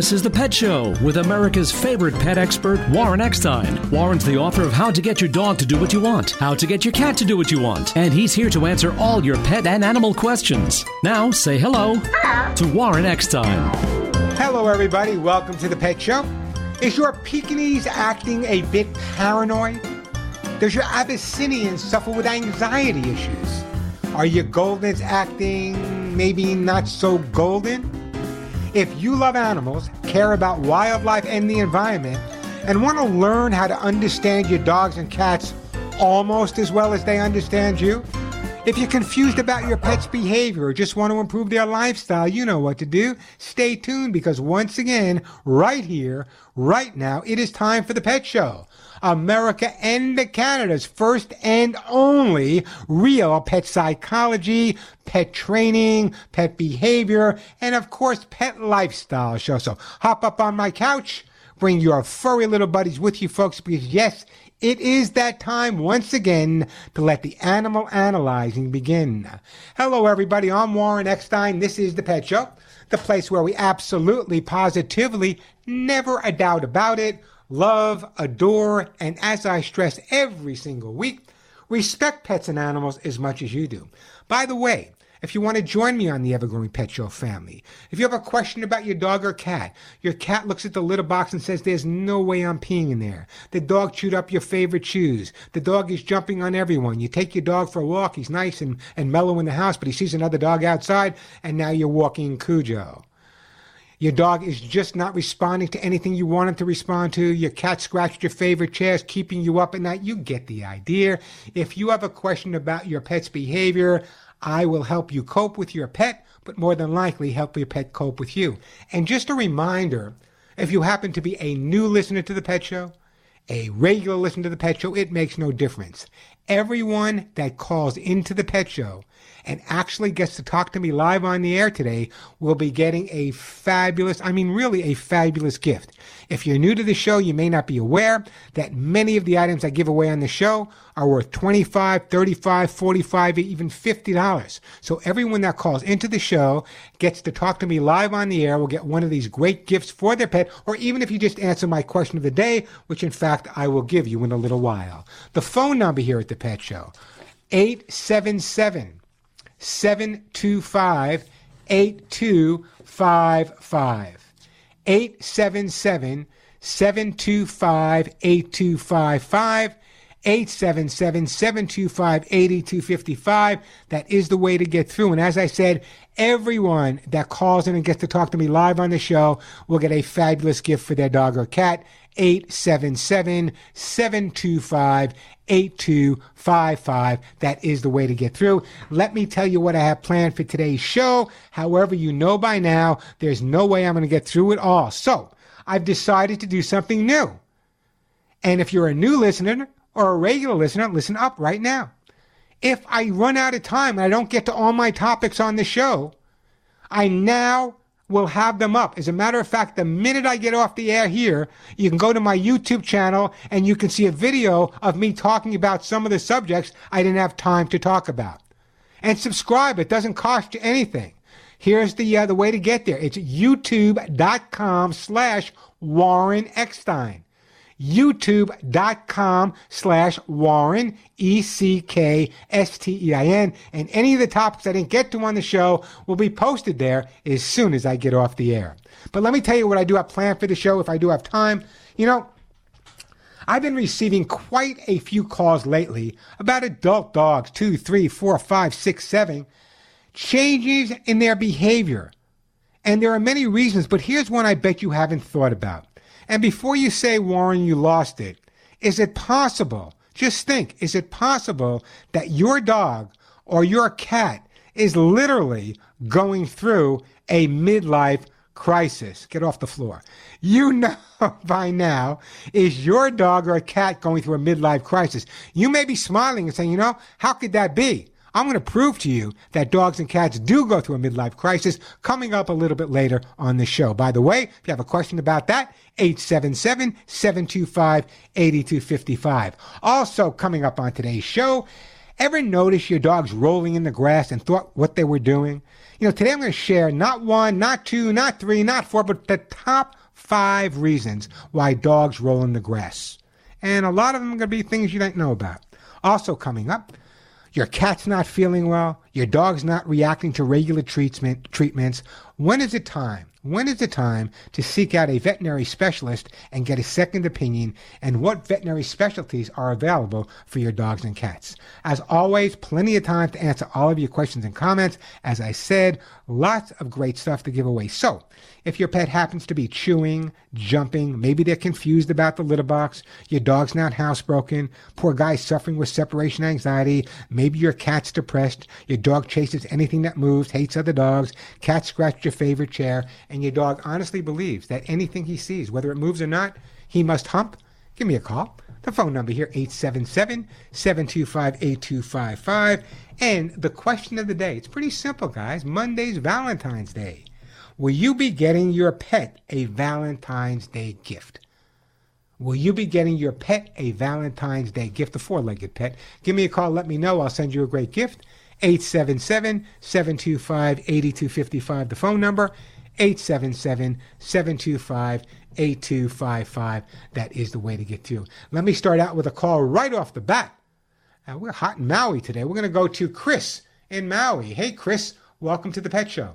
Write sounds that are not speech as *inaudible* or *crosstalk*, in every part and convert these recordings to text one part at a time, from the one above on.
This is The Pet Show with America's favorite pet expert, Warren Eckstein. Warren's the author of How to Get Your Dog to Do What You Want, How to Get Your Cat to Do What You Want, and he's here to answer all your pet and animal questions. Now, say hello, to Warren Eckstein. Hello, everybody. Welcome to The Pet Show. Is your Pekingese acting a bit paranoid? Does your Abyssinian suffer with anxiety issues? Are your Goldens acting maybe not so golden? If you love animals, care about wildlife and the environment, and want to learn how to understand your dogs and cats almost as well as they understand you, if you're confused about your pet's behavior or just want to improve their lifestyle, you know what to do. Stay tuned because once again, right here, right now, it is time for the Pet Show. America and Canada's first and only real pet psychology, pet training, pet behavior, and of course, pet lifestyle show. So hop up on my couch, bring your furry little buddies with you, folks, because yes, it is that time once again to let the animal analyzing begin. Hello, everybody. I'm Warren Eckstein. This is the Pet Show, the place where we absolutely, positively, never a doubt about it, love, adore, and as I stress every single week, respect pets and animals as much as you do. By the way, if you want to join me on the Evergrowing Pet Show family, if you have a question about your dog or cat, your cat looks at the litter box and says, There's no way I'm peeing in there. The dog chewed up your favorite shoes. The dog is jumping on everyone. You take your dog for a walk. He's nice and, and mellow in the house, but he sees another dog outside, and now you're walking Cujo. Your dog is just not responding to anything you want him to respond to. Your cat scratched your favorite chairs, keeping you up at night. You get the idea. If you have a question about your pet's behavior, I will help you cope with your pet, but more than likely help your pet cope with you. And just a reminder if you happen to be a new listener to the Pet Show, a regular listener to the Pet Show, it makes no difference. Everyone that calls into the Pet Show and actually gets to talk to me live on the air today will be getting a fabulous, I mean, really a fabulous gift. If you're new to the show, you may not be aware that many of the items I give away on the show are worth $25, $35, $45, even $50. So everyone that calls into the show gets to talk to me live on the air will get one of these great gifts for their pet, or even if you just answer my question of the day, which in fact I will give you in a little while. The phone number here at the Pet Show, 877 725 8255. 877 725 8255. 877 725 8255. That is the way to get through. And as I said, everyone that calls in and gets to talk to me live on the show will get a fabulous gift for their dog or cat. 877 725 8255. That is the way to get through. Let me tell you what I have planned for today's show. However, you know by now, there's no way I'm going to get through it all. So I've decided to do something new. And if you're a new listener or a regular listener, listen up right now. If I run out of time and I don't get to all my topics on the show, I now will have them up. As a matter of fact, the minute I get off the air here, you can go to my YouTube channel and you can see a video of me talking about some of the subjects I didn't have time to talk about. And subscribe. It doesn't cost you anything. Here's the uh, the way to get there. It's youtube.com slash Warren Eckstein youtube.com slash Warren, E-C-K-S-T-E-I-N. And any of the topics I didn't get to on the show will be posted there as soon as I get off the air. But let me tell you what I do have planned for the show if I do have time. You know, I've been receiving quite a few calls lately about adult dogs, two, three, four, five, six, seven, changes in their behavior. And there are many reasons, but here's one I bet you haven't thought about. And before you say, Warren, you lost it, is it possible, just think, is it possible that your dog or your cat is literally going through a midlife crisis? Get off the floor. You know *laughs* by now, is your dog or a cat going through a midlife crisis? You may be smiling and saying, you know, how could that be? I'm going to prove to you that dogs and cats do go through a midlife crisis coming up a little bit later on the show. By the way, if you have a question about that, 877-725-8255. Also coming up on today's show, Ever notice your dogs rolling in the grass and thought what they were doing? You know, today I'm going to share not one, not two, not three, not four, but the top five reasons why dogs roll in the grass. And a lot of them are going to be things you don't know about. Also coming up, your cat's not feeling well, your dog's not reacting to regular treatment, treatments. When is it time? When is the time to seek out a veterinary specialist and get a second opinion? And what veterinary specialties are available for your dogs and cats? As always, plenty of time to answer all of your questions and comments. As I said, lots of great stuff to give away. So, if your pet happens to be chewing, jumping, maybe they're confused about the litter box, your dog's not housebroken, poor guy suffering with separation anxiety, maybe your cat's depressed, your dog chases anything that moves, hates other dogs, cat scratched your favorite chair, and your dog honestly believes that anything he sees, whether it moves or not, he must hump, give me a call. The phone number here, 877-725-8255. And the question of the day, it's pretty simple, guys. Monday's Valentine's Day. Will you be getting your pet a Valentine's Day gift? Will you be getting your pet a Valentine's Day gift, a four legged pet? Give me a call, let me know. I'll send you a great gift. 877 725 8255, the phone number. 877 725 8255. That is the way to get to. You. Let me start out with a call right off the bat. Uh, we're hot in Maui today. We're going to go to Chris in Maui. Hey, Chris, welcome to the Pet Show.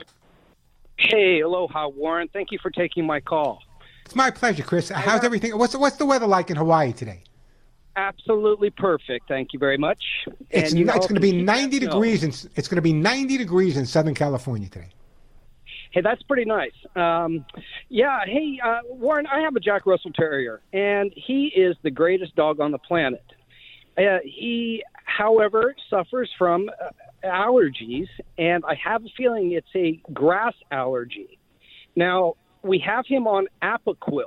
Hey, aloha, Warren. Thank you for taking my call. It's my pleasure, Chris. How's everything? What's what's the weather like in Hawaii today? Absolutely perfect. Thank you very much. It's, it's going to be 90 degrees in it's going to be 90 degrees in Southern California today. Hey, that's pretty nice. Um, yeah. Hey, uh, Warren, I have a Jack Russell Terrier, and he is the greatest dog on the planet. Uh, he, however, suffers from uh, allergies, and I have a feeling it's a grass allergy. Now, we have him on Apoquel.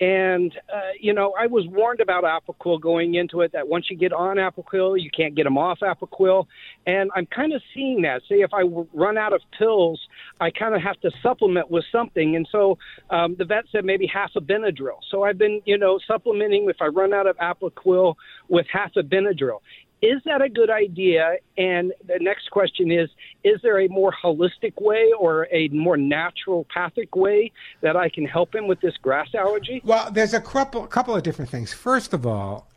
And, uh, you know, I was warned about Apoquel going into it that once you get on Apoquel, you can't get them off Apoquel. And I'm kind of seeing that. Say, if I run out of pills, I kind of have to supplement with something. And so um, the vet said maybe half a Benadryl. So I've been, you know, supplementing if I run out of Apoquel with half a Benadryl. Is that a good idea? And the next question is Is there a more holistic way or a more naturopathic way that I can help him with this grass allergy? Well, there's a couple a couple of different things. First of all,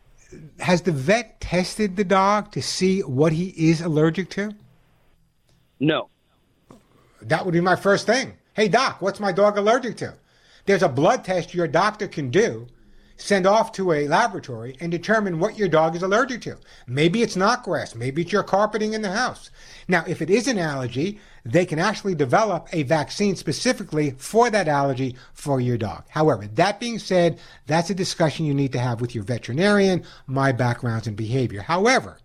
has the vet tested the dog to see what he is allergic to? No. That would be my first thing. Hey, doc, what's my dog allergic to? There's a blood test your doctor can do, send off to a laboratory, and determine what your dog is allergic to. Maybe it's not grass. Maybe it's your carpeting in the house. Now, if it is an allergy, they can actually develop a vaccine specifically for that allergy for your dog. However, that being said, that's a discussion you need to have with your veterinarian, my backgrounds and behavior. However,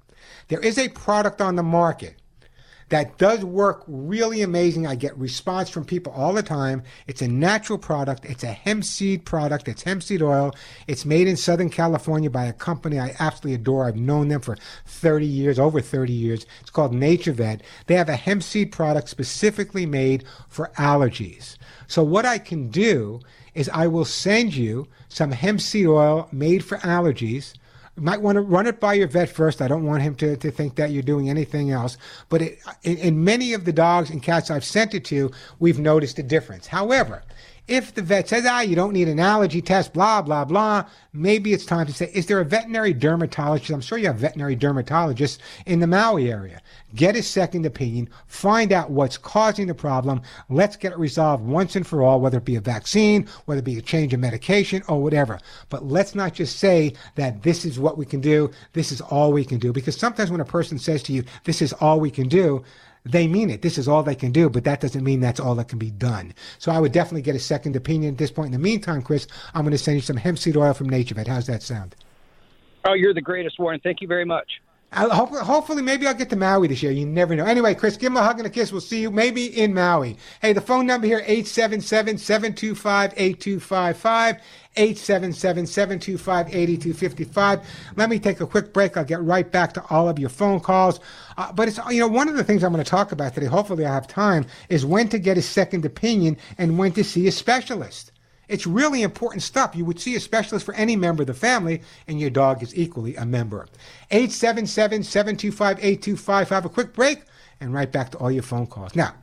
there is a product on the market that does work really amazing. I get response from people all the time. It's a natural product. It's a hemp seed product. It's hemp seed oil. It's made in Southern California by a company I absolutely adore. I've known them for 30 years, over 30 years. It's called NaturVet. They have a hemp seed product specifically made for allergies. So what I can do is I will send you some hemp seed oil made for allergies. Might want to run it by your vet first. I don't want him to, to think that you're doing anything else. But it, in, in many of the dogs and cats I've sent it to, we've noticed a difference. However, if the vet says, ah, you don't need an allergy test, blah, blah, blah, maybe it's time to say, is there a veterinary dermatologist? I'm sure you have veterinary dermatologists in the Maui area. Get a second opinion, find out what's causing the problem. Let's get it resolved once and for all, whether it be a vaccine, whether it be a change of medication, or whatever. But let's not just say that this is what we can do, this is all we can do, because sometimes when a person says to you, this is all we can do, they mean it. This is all they can do, but that doesn't mean that's all that can be done. So I would definitely get a second opinion at this point. In the meantime, Chris, I'm going to send you some hemp seed oil from NaturVet. How's that sound? Oh, you're the greatest, Warren. Thank you very much. Hopefully, hopefully, maybe I'll get to Maui this year. You never know. Anyway, Chris, give him a hug and a kiss. We'll see you maybe in Maui. Hey, the phone number here, 877-725-8255. 877-725-8255. Let me take a quick break. I'll get right back to all of your phone calls. Uh, but it's, you know, one of the things I'm going to talk about today, hopefully I have time, is when to get a second opinion and when to see a specialist. It's really important stuff. You would see a specialist for any member of the family, and your dog is equally a member. 877 725 8255. A quick break, and right back to all your phone calls. Now,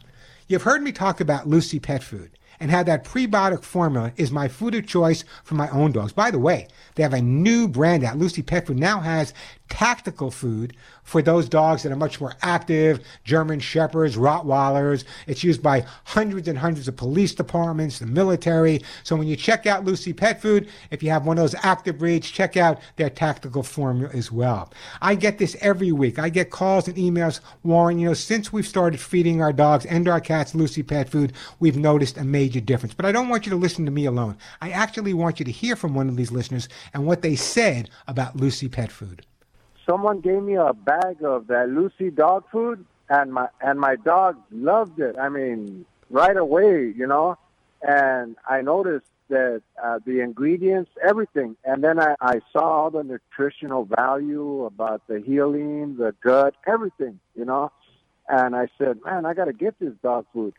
you've heard me talk about Lucy Pet Food and how that prebiotic formula is my food of choice for my own dogs. By the way, they have a new brand out. Lucy Pet Food now has tactical food for those dogs that are much more active, German Shepherds, Rottweilers. It's used by hundreds and hundreds of police departments, the military. So when you check out Lucy Pet Food, if you have one of those active breeds, check out their tactical formula as well. I get this every week. I get calls and emails, Warren, you know, since we've started feeding our dogs and our cats Lucy Pet Food, we've noticed a major difference. But I don't want you to listen to me alone. I actually want you to hear from one of these listeners and what they said about Lucy Pet Food someone gave me a bag of that Lucy dog food, and my and my dog loved it. I mean, right away, you know. And I noticed that uh, the ingredients, everything, and then I, I saw all the nutritional value about the healing, the gut, everything, you know. And I said, man, I got to get this dog food.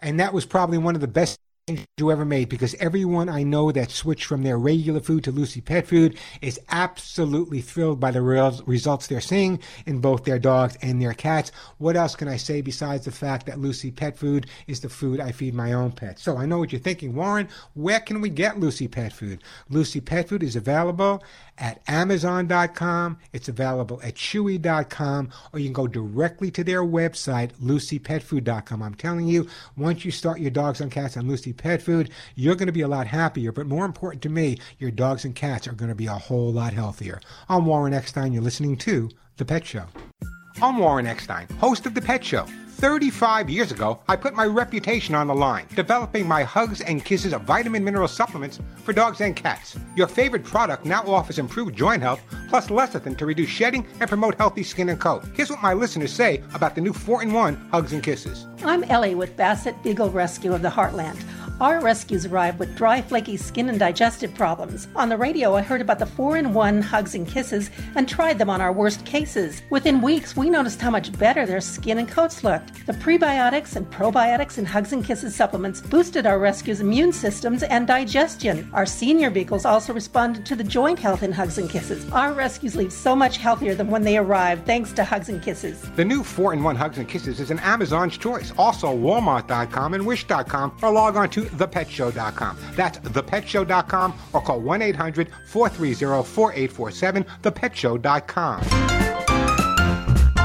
And that was probably one of the best you ever made because everyone I know that switched from their regular food to Lucy Pet Food is absolutely thrilled by the results they're seeing in both their dogs and their cats. What else can I say besides the fact that Lucy Pet Food is the food I feed my own pets? So I know what you're thinking, Warren. Where can we get Lucy Pet Food? Lucy Pet Food is available at Amazon.com. It's available at Chewy.com, or you can go directly to their website, LucyPetFood.com. I'm telling you, once you start your dogs and cats on Lucy Pet Food, you're going to be a lot happier. But more important to me, your dogs and cats are going to be a whole lot healthier. I'm Warren Eckstein. You're listening to The Pet Show. I'm Warren Eckstein, host of The Pet Show. 35 years ago, I put my reputation on the line, developing my Hugs and Kisses of vitamin mineral supplements for dogs and cats. Your favorite product now offers improved joint health plus lecithin to reduce shedding and promote healthy skin and coat. Here's what my listeners say about the new 4 in 1 Hugs and Kisses. I'm Ellie with Basset Beagle Rescue of the Heartland. Our rescues arrive with dry, flaky skin and digestive problems. On the radio, I heard about the 4 in 1 hugs and kisses and tried them on our worst cases. Within weeks, we noticed how much better their skin and coats looked. The prebiotics and probiotics in hugs and kisses supplements boosted our rescues' immune systems and digestion. Our senior beagles also responded to the joint health in hugs and kisses. Our rescues leave so much healthier than when they arrived thanks to hugs and kisses. The new 4 in 1 hugs and kisses is an Amazon's choice. Also, Walmart.com and Wish.com or log on to thepetshow.com. That's thepetshow.com or call 1 800 430 4847, thepetshow.com.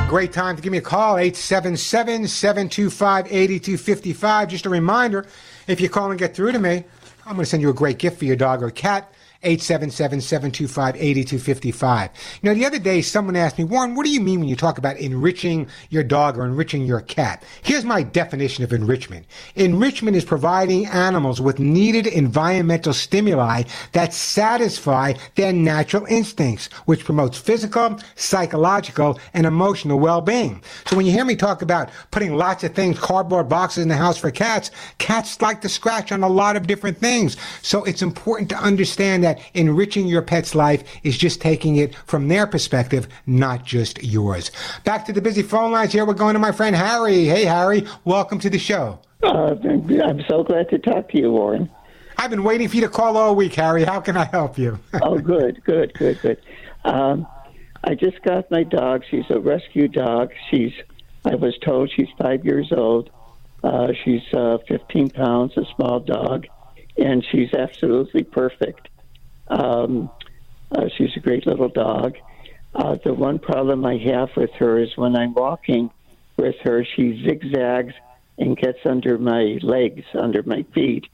Great time to give me a call, 877 725 8255. Just a reminder if you call and get through to me, I'm going to send you a great gift for your dog or cat. 877-725-8255. You know, the other day someone asked me, Warren, what do you mean when you talk about enriching your dog or enriching your cat? Here's my definition of enrichment. Enrichment is providing animals with needed environmental stimuli that satisfy their natural instincts, which promotes physical, psychological, and emotional well-being. So when you hear me talk about putting lots of things, cardboard boxes in the house for cats, cats like to scratch on a lot of different things. So it's important to understand that enriching your pet's life is just taking it from their perspective, not just yours. Back to the busy phone lines here. We're going to my friend Harry. Hey, Harry, welcome to the show. Uh, I'm so glad to talk to you, Warren. I've been waiting for you to call all week, Harry. How can I help you? *laughs* oh, good, good, good, good. Um, I just got my dog. She's a rescue dog. She's, I was told she's five years old. Uh, she's uh, 15 pounds, a small dog, and she's absolutely perfect. Um, uh, she's a great little dog. Uh, the one problem I have with her is when I'm walking with her, she zigzags and gets under my legs, under my feet.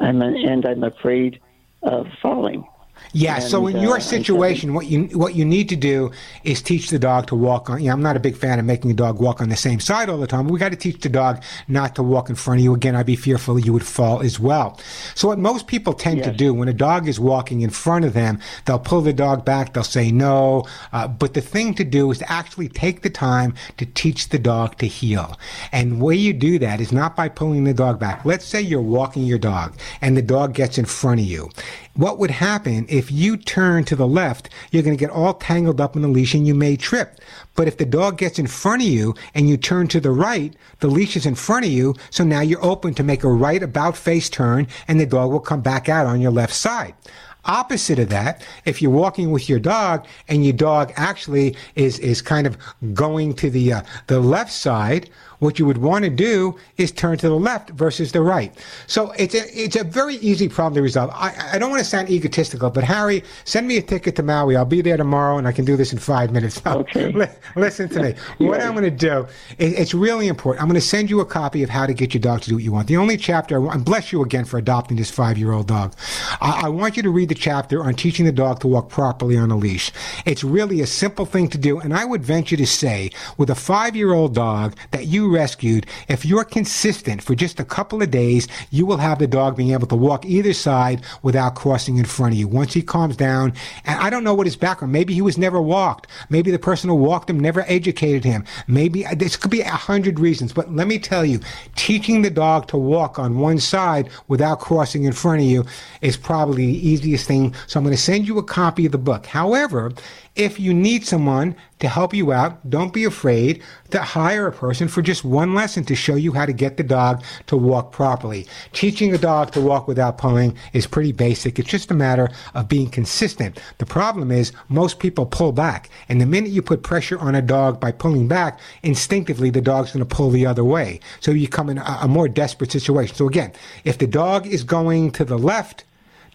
I'm an, and I'm afraid of falling. Yeah. And, so in your uh, situation, what you what you need to do is teach the dog to walk on. You know, I'm not a big fan of making a dog walk on the same side all the time. we got to teach the dog not to walk in front of you. Again, I'd be fearful you would fall as well. So what most people tend yes. to do when a dog is walking in front of them, they'll pull the dog back. They'll say no. Uh, but the thing to do is to actually take the time to teach the dog to heel. And the way you do that is not by pulling the dog back. Let's say you're walking your dog and the dog gets in front of you what would happen if you turn to the left, you're going to get all tangled up in the leash and you may trip. But if the dog gets in front of you and you turn to the right, the leash is in front of you, so now you're open to make a right about face turn and the dog will come back out on your left side. Opposite of that, if you're walking with your dog and your dog actually is, is kind of going to the, uh, the left side, what you would want to do is turn to the left versus the right. So it's a, it's a very easy problem to resolve. I, I don't want to sound egotistical, but Harry, send me a ticket to Maui. I'll be there tomorrow and I can do this in five minutes. *laughs* Okay. listen to me. What I'm going to do, it, it's really important. I'm going to send you a copy of how to get your dog to do what you want. The only chapter, I want bless you again for adopting this five year old dog. I, I want you to read the chapter on teaching the dog to walk properly on a leash. It's really a simple thing to do. And I would venture to say with a five year old dog that you rescued, if you're consistent for just a couple of days, you will have the dog being able to walk either side without crossing in front of you. Once he calms down, and I don't know what his background, maybe he was never walked. Maybe the person who walked him never educated him. Maybe uh, this could be a hundred reasons, but let me tell you, teaching the dog to walk on one side without crossing in front of you is probably the easiest thing. So I'm going to send you a copy of the book. However, if you need someone to help you out, don't be afraid to hire a person for just one lesson to show you how to get the dog to walk properly. Teaching a dog to walk without pulling is pretty basic. It's just a matter of being consistent. The problem is most people pull back. And the minute you put pressure on a dog by pulling back, instinctively the dog's going to pull the other way. So you come in a, a more desperate situation. So again, if the dog is going to the left,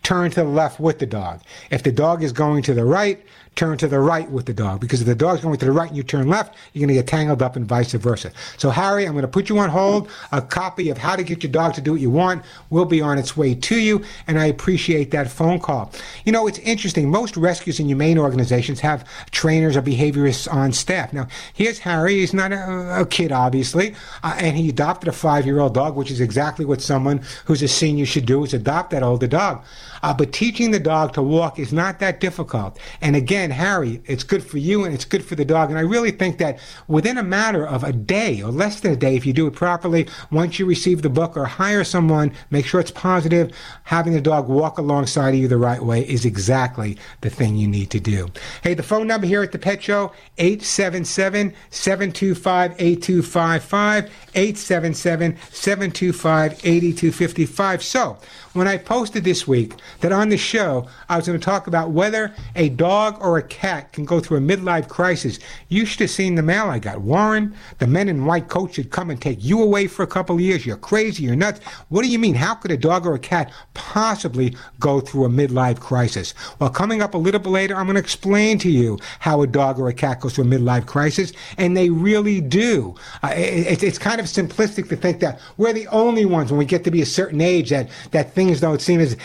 turn to the left with the dog. If the dog is going to the right, turn to the right with the dog. Because if the dog's going to the right and you turn left, you're going to get tangled up and vice versa. So, Harry, I'm going to put you on hold. A copy of How to Get Your Dog to Do What You Want will be on its way to you, and I appreciate that phone call. You know, it's interesting. Most rescues and humane organizations have trainers or behaviorists on staff. Now, here's Harry. He's not a, a kid, obviously, uh, and he adopted a five-year-old dog, which is exactly what someone who's a senior should do, is adopt that older dog. Uh, but teaching the dog to walk is not that difficult. And again, Harry, it's good for you and it's good for the dog. And I really think that within a matter of a day or less than a day, if you do it properly, once you receive the book or hire someone, make sure it's positive, having the dog walk alongside of you the right way is exactly the thing you need to do. Hey, the phone number here at the Pet Show, 877-725-8255, 877-725-8255. So, when I posted this week that on the show I was going to talk about whether a dog or a cat can go through a midlife crisis. You should have seen the mail I got. Warren, the men in white coats should come and take you away for a couple of years. You're crazy. You're nuts. What do you mean? How could a dog or a cat possibly go through a midlife crisis? Well, coming up a little bit later, I'm going to explain to you how a dog or a cat goes through a midlife crisis, and they really do. Uh, it, it's kind of simplistic to think that we're the only ones when we get to be a certain age that, that things don't seem as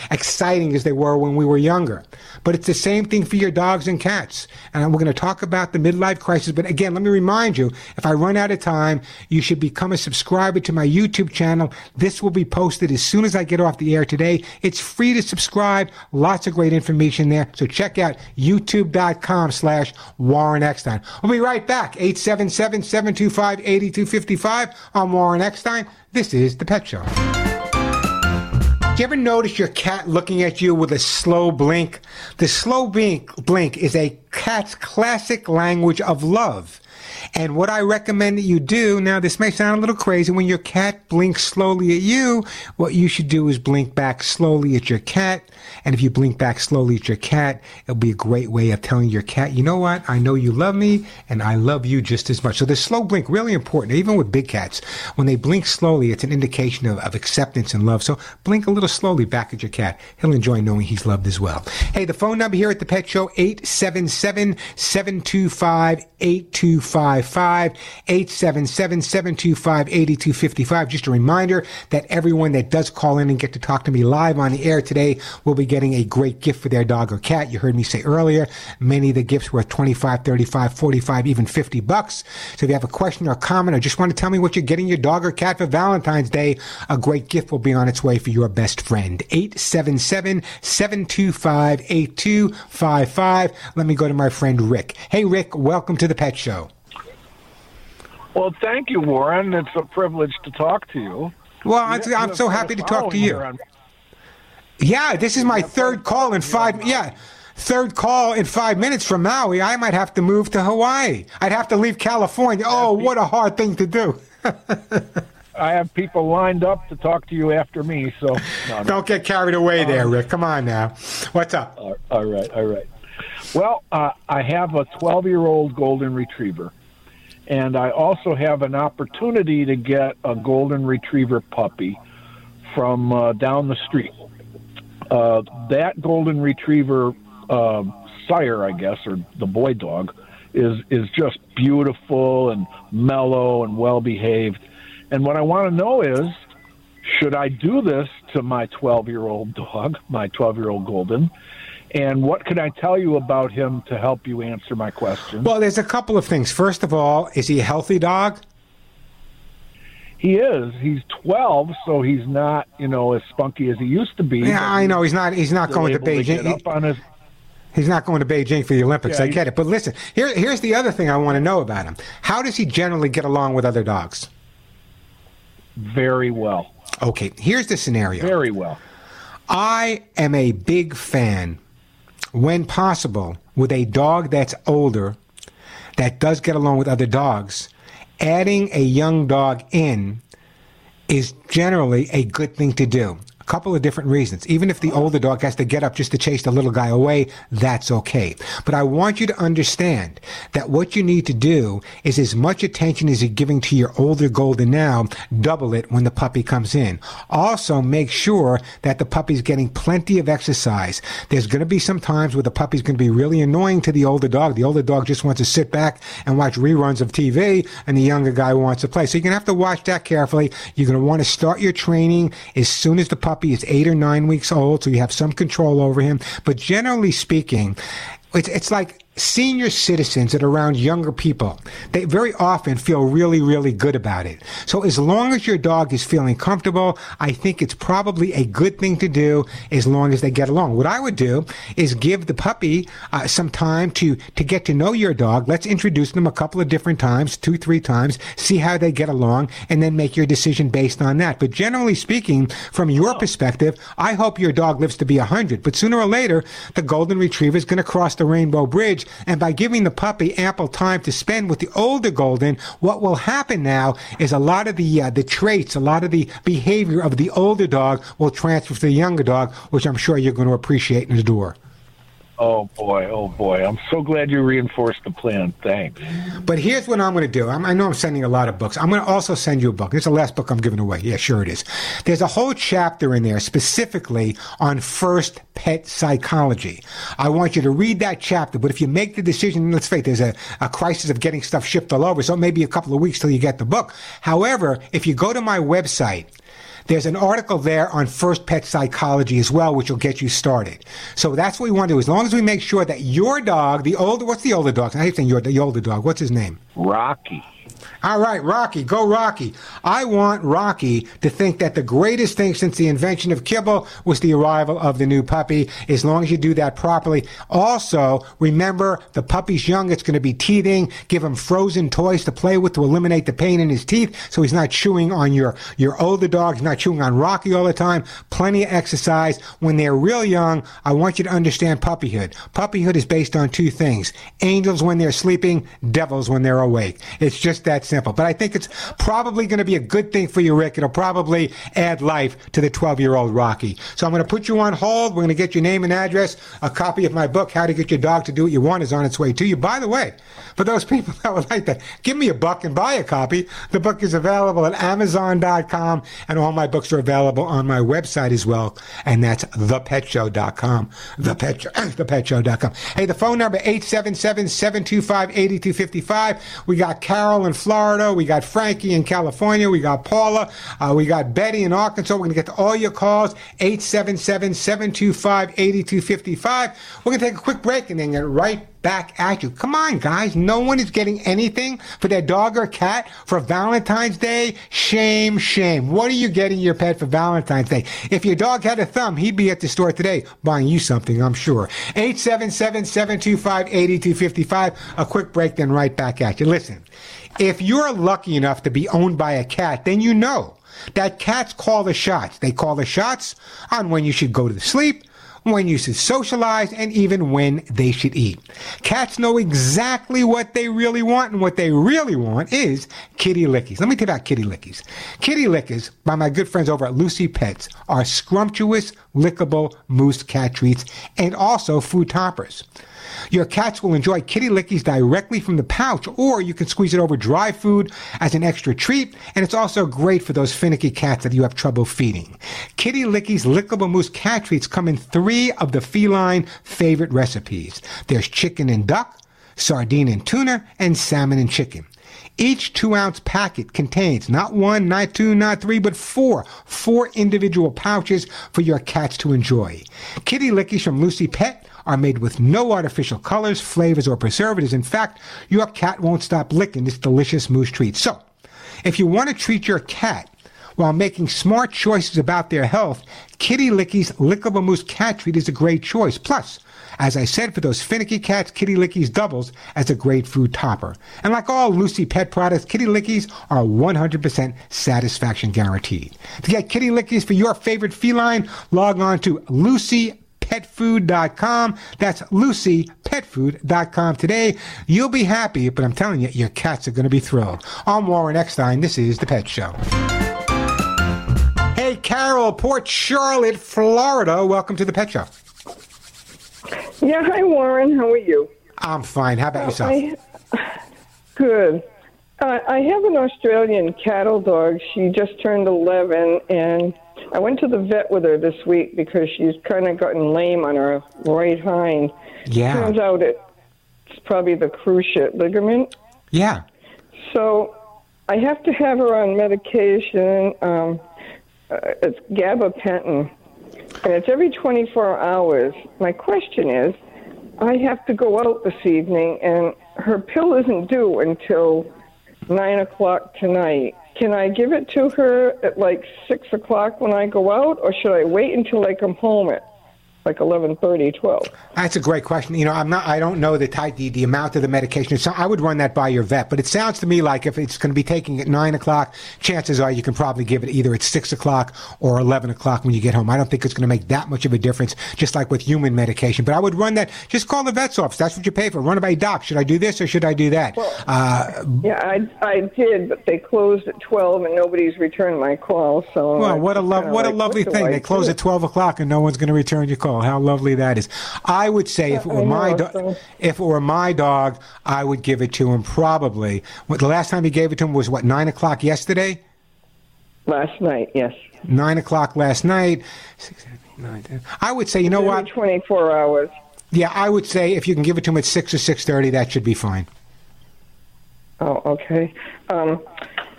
exciting as they were when we were younger. But it's the same thing for your dogs and cats. And we're going to talk about the midlife crisis. But again, let me remind you, if I run out of time, you should become a subscriber to my YouTube channel. This will be posted as soon as I get off the air today. It's free to subscribe. Lots of great information there. So check out youtube.com slash Warren Eckstein. We'll be right back. 877-725-8255. I'm Warren Eckstein. This is The Pet Show. You ever notice your cat looking at you with a slow blink? The slow blink, blink is a cat's classic language of love. And what I recommend that you do, now this may sound a little crazy, when your cat blinks slowly at you, what you should do is blink back slowly at your cat. And if you blink back slowly at your cat, it'll be a great way of telling your cat, you know what? I know you love me and I love you just as much. So the slow blink, really important, even with big cats. When they blink slowly, it's an indication of, of acceptance and love. So blink a little slowly back at your cat. He'll enjoy knowing he's loved as well. Hey, the phone number here at the Pet Show, 877 725 8255 877 725 8255. Just a reminder that everyone that does call in and get to talk to me live on the air today will be getting a great gift for their dog or cat. You heard me say earlier, many of the gifts worth 25, 35, 45, even 50 bucks. So if you have a question or comment or just want to tell me what you're getting your dog or cat for Valentine's Day, a great gift will be on its way for your best friend. 877 725 8255. Let me go to my friend Rick. Hey, Rick, welcome to the Pet Show. Well, thank you, Warren. It's a privilege to talk to you. Well, I'm, I'm so happy to talk to you. Yeah, this is my third call in five. Yeah, third call in five minutes from Maui. I might have to move to Hawaii. I'd have to leave California. Oh, what a hard thing to do. I have people lined up to talk to you after me, so *laughs* no, no. Don't get carried away there, Rick. Come on now. What's up? All all right, all right. Well, uh, I have a 12 year old golden retriever, and I also have an opportunity to get a golden retriever puppy from uh, down the street. Uh, that golden retriever uh, sire, I guess, or the boy dog, is is just beautiful and mellow and well behaved. And what I want to know is, should I do this to my 12 year old dog, my 12 year old golden? And what can I tell you about him to help you answer my question? Well, there's a couple of things. First of all, is he a healthy dog? He is. He's 12, so he's not, you know, as spunky as he used to be. Yeah, I know he's not. He's not going to to Beijing. on his He's not going to Beijing for the Olympics. Yeah, I get it. But listen, here, here's the other thing I want to know about him. How does he generally get along with other dogs? very well. Okay, here's the scenario. Very well. I am a big fan, when possible, with a dog that's older, that does get along with other dogs. Adding a young dog in is generally a good thing to do. Couple of different reasons. Even if the older dog has to get up just to chase the little guy away, that's okay. But I want you to understand that what you need to do is as much attention as you're giving to your older golden now, double it when the puppy comes in. Also, make sure that the puppy's getting plenty of exercise. There's going to be some times where the puppy's going to be really annoying to the older dog. The older dog just wants to sit back and watch reruns of TV, and the younger guy wants to play. So you're going to have to watch that carefully. You're going to want to start your training as soon as the puppy is eight or nine weeks old, so you have some control over him. But generally speaking, it's, it's like senior citizens that are around younger people, they very often feel really, really good about it. So as long as your dog is feeling comfortable, I think it's probably a good thing to do as long as they get along. What I would do is give the puppy uh, some time to, to get to know your dog. Let's introduce them a couple of different times, two, three times, see how they get along, and then make your decision based on that. But generally speaking, from your perspective, I hope your dog lives to be 100. But sooner or later, the golden retriever is going to cross the rainbow bridge. And by giving the puppy ample time to spend with the older golden, what will happen now is a lot of the, uh, the traits, a lot of the behavior of the older dog will transfer to the younger dog, which I'm sure you're going to appreciate and adore. Oh boy, oh boy. I'm so glad you reinforced the plan. Thanks. But here's what I'm going to do. I'm, I know I'm sending a lot of books. I'm going to also send you a book. This is the last book I'm giving away. Yeah, sure it is. There's a whole chapter in there specifically on first pet psychology. I want you to read that chapter. But if you make the decision, let's face it, there's a, a crisis of getting stuff shipped all over, so it may be a couple of weeks till you get the book. However, if you go to my website, there's an article there on first pet psychology as well, which will get you started. So that's what we want to do. As long as we make sure that your dog, the older, what's the older dog? I hate saying your, the older dog. What's his name? Rocky. All right, Rocky, go Rocky. I want Rocky to think that the greatest thing since the invention of kibble was the arrival of the new puppy, as long as you do that properly. Also, remember the puppy's young, it's going to be teething. Give him frozen toys to play with to eliminate the pain in his teeth so he's not chewing on your, your older dog, he's not chewing on Rocky all the time. Plenty of exercise. When they're real young, I want you to understand puppyhood. Puppyhood is based on two things. Angels when they're sleeping, devils when they're awake. It's just that simple. But I think it's probably going to be a good thing for you, Rick. It'll probably add life to the 12 year old Rocky. So I'm going to put you on hold. We're going to get your name and address. A copy of my book, How to Get Your Dog to Do What You Want, is on its way to you. By the way, for those *laughs* people that would like that, give me a buck and buy a copy, the book is available at Amazon.com, and all my books are available on my website as well, and that's thepetshow.com. The pet, thepetshow.com. *clears throat* Hey, the phone number 877-725-8255. We got Carol in Florida. We got Frankie in California. We got Paula. Uh, we got Betty in Arkansas. We're going to get to all your calls. 877-725-8255. We're going to take a quick break and then get right back at you. Come on, guys. No one is getting anything for their dog or cat for Valentine's Day. Shame, shame. What are you getting your pet for Valentine's Day? If your dog had a thumb, he'd be at the store today buying you something, I'm sure. 877-725-8255. A quick break, then right back at you. Listen, if you're lucky enough to be owned by a cat, then you know that cats call the shots. They call the shots on when you should go to sleep, when you should socialize, and even when they should eat. Cats know exactly what they really want, and what they really want is kitty lickies. Let me tell you about kitty lickies. Kitty lickies, by my good friends over at Lucy Pets, are scrumptious, lickable mousse cat treats and also food toppers. Your cats will enjoy kitty lickies directly from the pouch, or you can squeeze it over dry food as an extra treat, and it's also great for those finicky cats that you have trouble feeding. Kitty Lickies Lickable Mousse cat treats come in three of the feline favorite recipes. There's chicken and duck, sardine and tuna, and salmon and chicken. Each two ounce packet contains not one, not two, not three, but four, four individual pouches for your cats to enjoy. Kitty Lickies from Lucy Pet are made with no artificial colors, flavors, or preservatives. In fact, your cat won't stop licking this delicious mousse treat. So, if you want to treat your cat while making smart choices about their health, Kitty Licky's Lickable Mousse Cat Treat is a great choice. Plus, as I said, for those finicky cats, Kitty Lickies doubles as a great food topper. And like all Lucy pet products, Kitty Lickies are 100% satisfaction guaranteed. To get Kitty Lickies for your favorite feline, log on to lucypetfood.com. That's lucypetfood.com today. You'll be happy, but I'm telling you, your cats are going to be thrilled. I'm Warren Eckstein. This is The Pet Show. Hey, Carol, Port Charlotte, Florida. Welcome to The Pet Show. Yeah, hi Warren. How are you? I'm fine. How about yourself? I, *sighs* good. Uh, I have an Australian cattle dog. She just turned 11, and I went to the vet with her this week because she's kind of gotten lame on her right hind. Yeah. Turns out it's probably the cruciate ligament. Yeah. So I have to have her on medication. Um, uh, it's gabapentin, and it's every 24 hours. My question is, I have to go out this evening, and her pill isn't due until nine o'clock tonight. Can I give it to her at like six o'clock when I go out, or should I wait until I come home at like 11:30, 12? That's a great question. You know, I'm not. I don't know the type, the, the amount of the medication. So I would run that by your vet. But it sounds to me like if it's going to be taking at nine o'clock, chances are you can probably give it either at six o'clock or eleven o'clock when you get home. I don't think it's going to make that much of a difference, just like with human medication. But I would run that. Just call the vet's office. That's what you pay for. Run it by doc. Should I do this or should I do that? uh, Yeah, I I did, but they closed at 12, and nobody's returned my call. So Well, what a kinda what a lovely thing. I They close at twelve o'clock and no one's going to return your call. How lovely that is. I would say if it were my if it were my dog, I would give it to him probably. What, the last time he gave it to him was what nine o'clock yesterday. last night. Yes. Nine o'clock last night. Six, seven, eight, nine, ten. I would say, you know what? 24 hours. Yeah, I would say if you can give it to him at six or six thirty, that should be fine. Oh, okay. Um,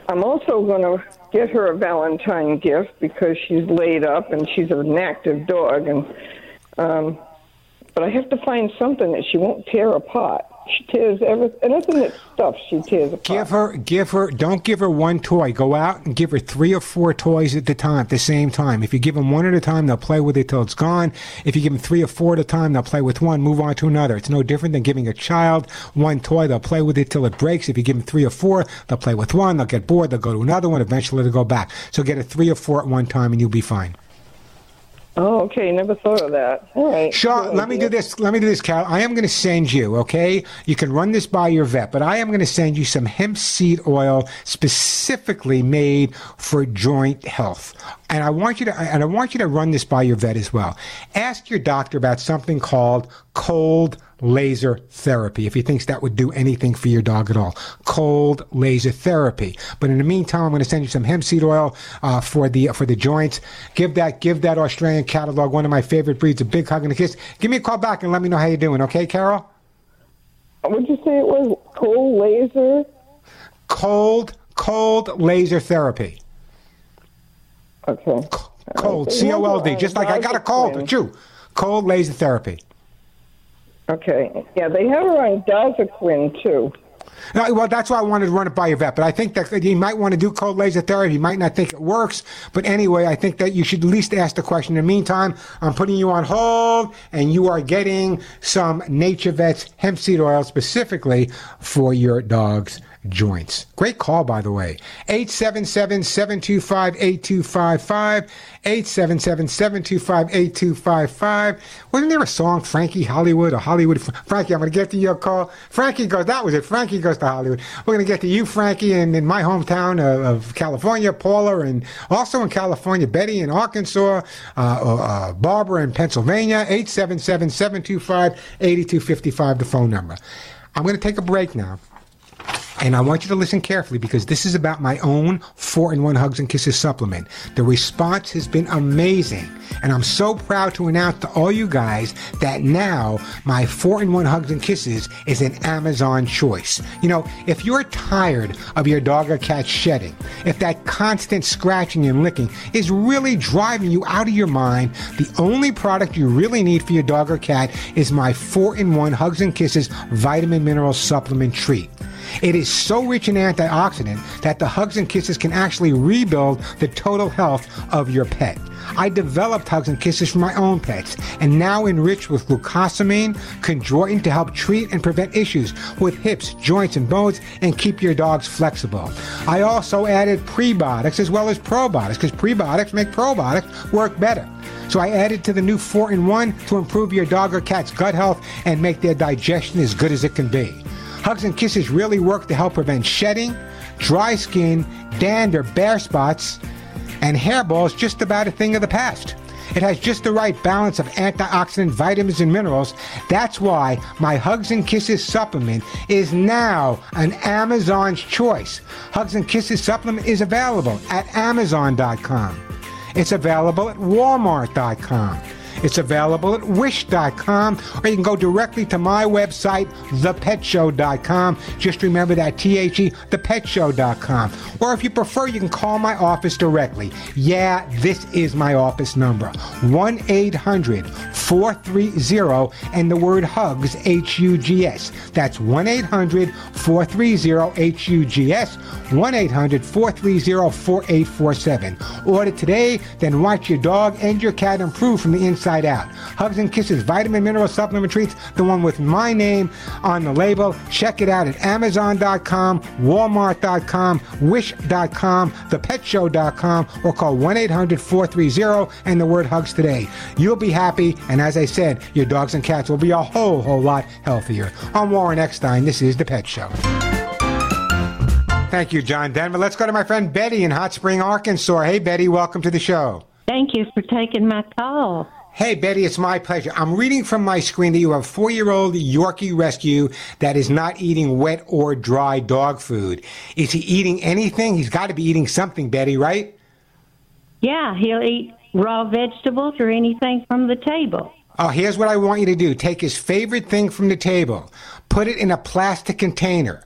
I'm also going to get her a Valentine gift because she's laid up and she's an active dog, and um, but I have to find something that she won't tear apart. She tears every anything that's stuffed. She tears apart. Give her, give her. Don't give her one toy. Go out and give her three or four toys at the time, at the same time. If you give them one at a time, they'll play with it till it's gone. If you give them three or four at a time, they'll play with one, move on to another. It's no different than giving a child one toy. They'll play with it till it breaks. If you give them three or four, they'll play with one. They'll get bored. They'll go to another one. Eventually, they'll go back. So get a three or four at one time, and you'll be fine. Oh, okay. Never thought of that. All right. Shaw, Good let me do this. Let me do this, Carol. I am going to send you, okay? You can run this by your vet, but I am going to send you some hemp seed oil specifically made for joint health. And I want you to, and I want you to run this by your vet as well. Ask your doctor about something called cold laser therapy if he thinks that would do anything for your dog at all. Cold laser therapy. But in the meantime, I'm going to send you some hemp seed oil uh, for the for the joints. Give that give that Australian cattle dog one of my favorite breeds a big hug and a kiss. Give me a call back and let me know how you're doing. Okay, Carol? What'd you say it was? Cold laser. Cold cold laser therapy. Okay. Cold C O L D. Just like I got a cold. Valentine. Chew. Cold laser therapy. Okay. Yeah, they have her on Dasuquin too. Uh, well, that's why I wanted to run it by your vet. But I think that you might want to do cold laser therapy. You might not think it works. But anyway, I think that you should at least ask the question. In the meantime, I'm putting you on hold, and you are getting some NaturVets hemp seed oil specifically for your dog's joints. Great call, by the way. 877 725 8255. 877 725 8255. Wasn't there a song, Frankie Hollywood or Hollywood? Frankie, I'm going to get to your call. Frankie goes, that was it. Frankie goes to Hollywood. We're going to get to you, Frankie, and in my hometown of, of California, Paula, and also in California, Betty in Arkansas, uh, uh, Barbara in Pennsylvania. 877 725 8255, the phone number. I'm going to take a break now. And I want you to listen carefully because this is about my own 4 in 1 Hugs and Kisses supplement. The response has been amazing. And I'm so proud to announce to all you guys that now my 4 in 1 Hugs and Kisses is an Amazon choice. You know, if you're tired of your dog or cat shedding, if that constant scratching and licking is really driving you out of your mind, the only product you really need for your dog or cat is my 4 in 1 Hugs and Kisses vitamin mineral supplement treat. It is so rich in antioxidant that the hugs and kisses can actually rebuild the total health of your pet. I developed Hugs and Kisses for my own pets and now enriched with glucosamine, chondroitin to help treat and prevent issues with hips, joints, and bones and keep your dogs flexible. I also added prebiotics as well as probiotics because prebiotics make probiotics work better. So I added to the new 4 in 1 to improve your dog or cat's gut health and make their digestion as good as it can be. Hugs and Kisses really work to help prevent shedding, dry skin, dander, bare spots, and hairballs just about a thing of the past. It has just the right balance of antioxidant vitamins and minerals. That's why my Hugs and Kisses supplement is now an Amazon's choice. Hugs and Kisses supplement is available at Amazon.com. It's available at Walmart.com. It's available at wish.com or you can go directly to my website, thepetshow.com. Just remember that T-H-E, thepetshow.com. Or if you prefer, you can call my office directly. Yeah, this is my office number. 1-800-430 and the word hugs, H-U-G-S. That's 1-800-430-H-U-G-S. 1-800-430-4847. Order today, then watch your dog and your cat improve from the inside out. Hugs and Kisses vitamin mineral supplement treats, the one with my name on the label. Check it out at Amazon.com, Walmart.com, Wish.com, ThePetShow.com, or call 1-800-430 and the word hugs today. You'll be happy, and as I said, your dogs and cats will be a whole, whole lot healthier. I'm Warren Eckstein. This is The Pet Show. Thank you, John Denver. Let's go to my friend Betty in Hot Spring, Arkansas. Hey, Betty, welcome to the show. Thank you for taking my call. Hey, Betty, it's my pleasure. I'm reading from my screen that you have a four year old Yorkie rescue that is not eating wet or dry dog food. Is he eating anything? He's got to be eating something, Betty, right? Yeah, he'll eat raw vegetables or anything from the table. Oh, here's what I want you to do take his favorite thing from the table, put it in a plastic container.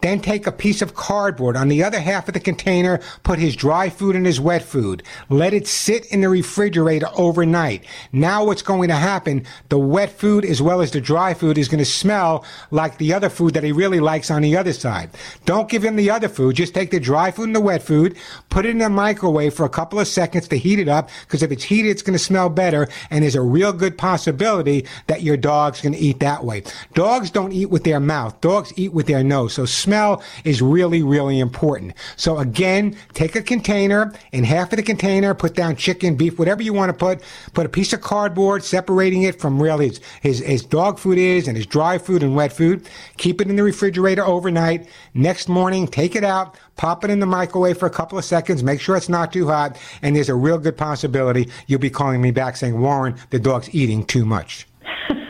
Then take a piece of cardboard. On the other half of the container, put his dry food and his wet food. Let it sit in the refrigerator overnight. Now what's going to happen, the wet food as well as the dry food is going to smell like the other food that he really likes on the other side. Don't give him the other food. Just take the dry food and the wet food, put it in the microwave for a couple of seconds to heat it up, because if it's heated, it's going to smell better, and there's a real good possibility that your dog's going to eat that way. Dogs don't eat with their mouth. Dogs eat with their nose. So smell is really, really important. So again, take a container, in half of the container, put down chicken, beef, whatever you want to put, put a piece of cardboard separating it from really his, his, his dog food is and his dry food and wet food. Keep it in the refrigerator overnight. Next morning, take it out, pop it in the microwave for a couple of seconds, make sure it's not too hot, and there's a real good possibility you'll be calling me back saying, Warren, the dog's eating too much. *laughs*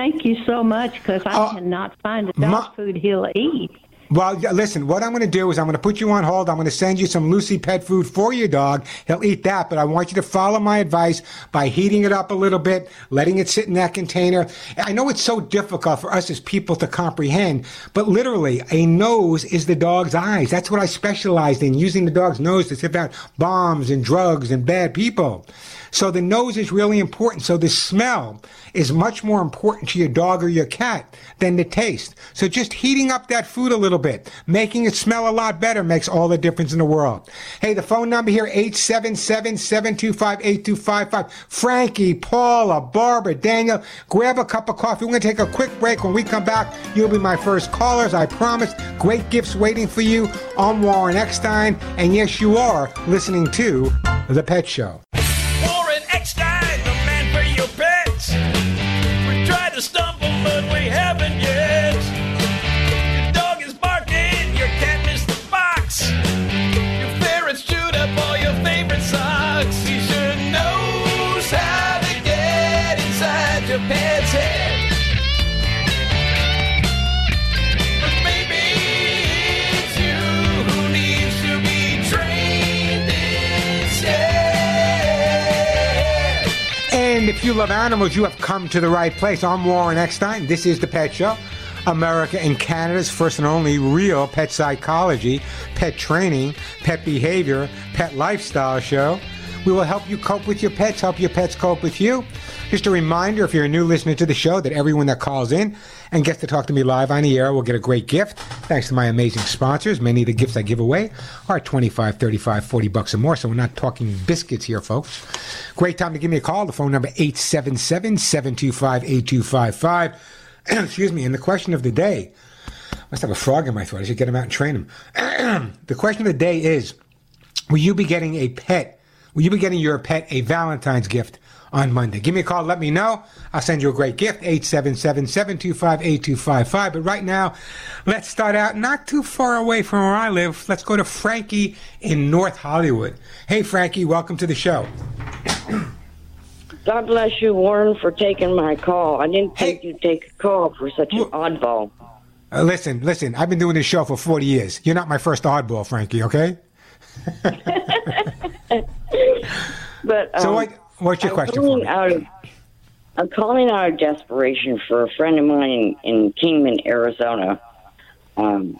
Thank you so much because I Uh, cannot find the dog Ma- food he'll eat. Well, listen, what I'm going to do is I'm going to put you on hold. I'm going to send you some Lucy pet food for your dog. He'll eat that, but I want you to follow my advice by heating it up a little bit, letting it sit in that container. I know it's so difficult for us as people to comprehend, but literally, a nose is the dog's eyes. That's what I specialized in, using the dog's nose to sniff out bombs and drugs and bad people. So the nose is really important. So the smell is much more important to your dog or your cat than the taste. So just heating up that food a little bit, making it smell a lot better makes all the difference in the world. Hey, the phone number here, 877-725-8255. Frankie, Paula, Barbara, Daniel, grab a cup of coffee. We're going to take a quick break. When we come back, you'll be my first callers. I promise. Great gifts waiting for you. I'm Warren Eckstein. And yes, you are listening to The Pet Show. Eckstein, the man for your pets. We tried to stumble, but we if you love animals, you have come to the right place. I'm Warren Eckstein. This is The Pet Show, America and Canada's first and only real pet psychology, pet training, pet behavior, pet lifestyle show. We will help you cope with your pets, help your pets cope with you. Just a reminder if you're a new listener to the show, that everyone that calls in and gets to talk to me live on the air will get a great gift. Thanks to my amazing sponsors. Many of the gifts I give away are 25, 35, 40 bucks or more, so we're not talking biscuits here, folks. Great time to give me a call. The phone number 877 725 8255. *clears throat* Excuse me. And the question of the day I must have a frog in my throat. I should get him out and train him. *clears throat* the question of the day is Will you be getting a pet? Will you be getting your pet a Valentine's gift on Monday? Give me a call. Let me know. I'll send you a great gift. 877-725-8255. But right now, let's start out not too far away from where I live. Let's go to Frankie in North Hollywood. Hey, Frankie. Welcome to the show. God bless you, Warren, for taking my call. I didn't think you'd take a call for such an oddball. Uh, listen, listen. I've been doing this show for 40 years. You're not my first oddball, Frankie, okay? *laughs* *laughs* But um, So what, what's your I'm question for me? Out of, I'm calling out of desperation for a friend of mine in, in Kingman, Arizona, um,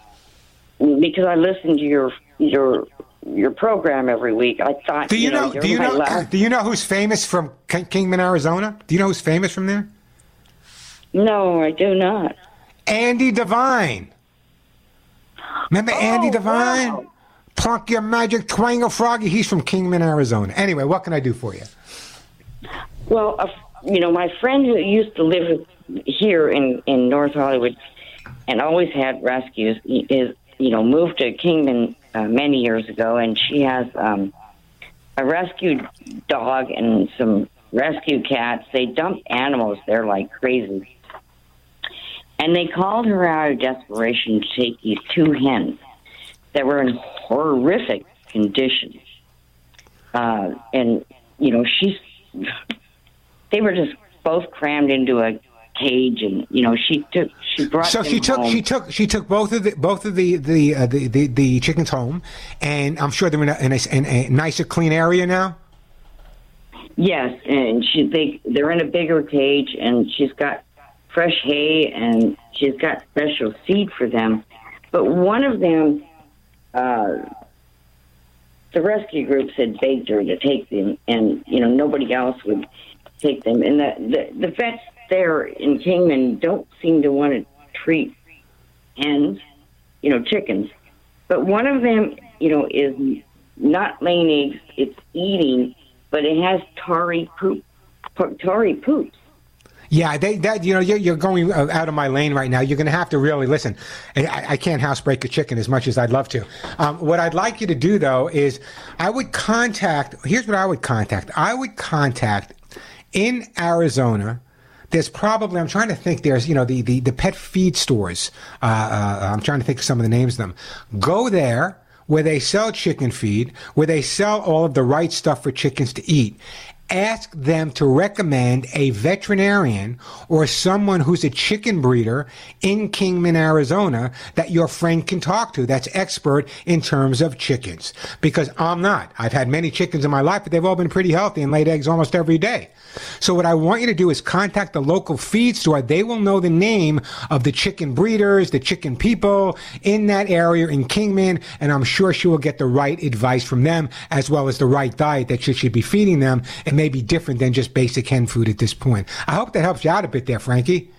because I listen to your your your program every week. I thought Do you know? you're Do you know? last- Do you know who's famous from Kingman, Arizona? Do you know who's famous from there? No, I do not. Andy Devine. Remember Andy Oh, Devine? wow. Plunk your magic twangle froggy. He's from Kingman, Arizona. Anyway, what can I do for you? Well, uh, you know, my friend who used to live here in in North Hollywood and always had rescues is you know moved to Kingman uh, many years ago, and she has um, a rescued dog and some rescue cats. They dump animals there like crazy, and they called her out of desperation to take these two hens that were in horrific condition, uh, and you know she's they were just both crammed into a cage, and you know she took she brought. So she took home. she took she took both of the both of the the uh, the, the the chickens home, and I'm sure they're in a, in a, in a nicer, clean area now. Yes, and she they they're in a bigger cage, and she's got fresh hay, and she's got special seed for them. But one of them, uh, the rescue groups had begged her to take them, and you know nobody else would take them. And the the, the vets there in Kingman don't seem to want to treat hens, you know, chickens. But one of them, you know, is not laying eggs; it's eating, but it has tarry poop, tarry poops. Yeah, they that you know you're, you're going uh, out of my lane right now. You're going to have to really listen. I, I can't housebreak a chicken as much as I'd love to. Um, what I'd like you to do though is I would contact. Here's what I would contact. I would contact in Arizona. There's probably I'm trying to think. There's you know the the, the pet feed stores. Uh, uh, I'm trying to think of some of the names of them. Go there where they sell chicken feed, where they sell all of the right stuff for chickens to eat ask them to recommend a veterinarian or someone who's a chicken breeder in Kingman, Arizona that your friend can talk to that's expert in terms of chickens. Because I'm not. I've had many chickens in my life, but they've all been pretty healthy and laid eggs almost every day. So what I want you to do is contact the local feed store. They will know the name of the chicken breeders, the chicken people in that area in Kingman, and I'm sure she will get the right advice from them as well as the right diet that she should be feeding them. It may be different than just basic hen food at this point. I hope that helps you out a bit there, Frankie.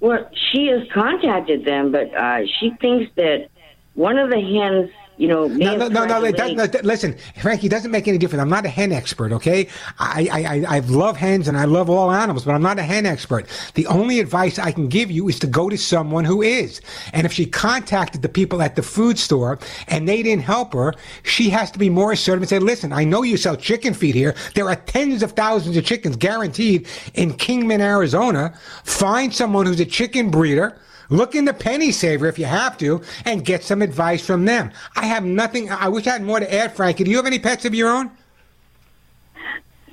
Well, she has contacted them, but uh, she thinks that one of the hens, you know, No, no, no, no, to no, listen, Frankie, it doesn't make any difference. I'm not a hen expert, okay? I, I, I, I love hens and I love all animals, but I'm not a hen expert. The only advice I can give you is to go to someone who is. And if she contacted the people at the food store and they didn't help her, she has to be more assertive and say, listen, I know you sell chicken feed here. There are tens of thousands of chickens guaranteed in Kingman, Arizona. Find someone who's a chicken breeder. Look in the penny saver if you have to and get some advice from them. I have nothing. I wish I had more to add, Frankie. Do you have any pets of your own?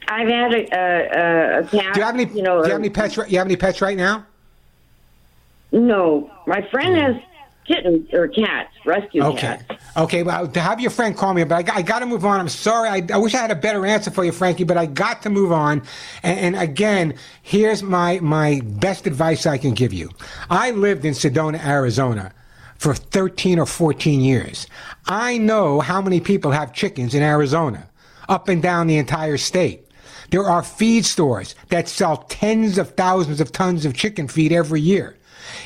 I've had a, a, a, cat. Do you have any? You know, do you have any pets? right- You have any pets right now? No, my friend has kittens or cats, rescue Okay. cats. Okay. Well, to have your friend call me, but I, got- I got to move on. I'm sorry. I, I wish I had a better answer for you, Frankie, but I got to move on. And, and again, here's my my best advice I can give you. I lived in Sedona, Arizona. For 13 or 14 years. I know how many people have chickens in Arizona, up and down the entire state. There are feed stores that sell tens of thousands of tons of chicken feed every year.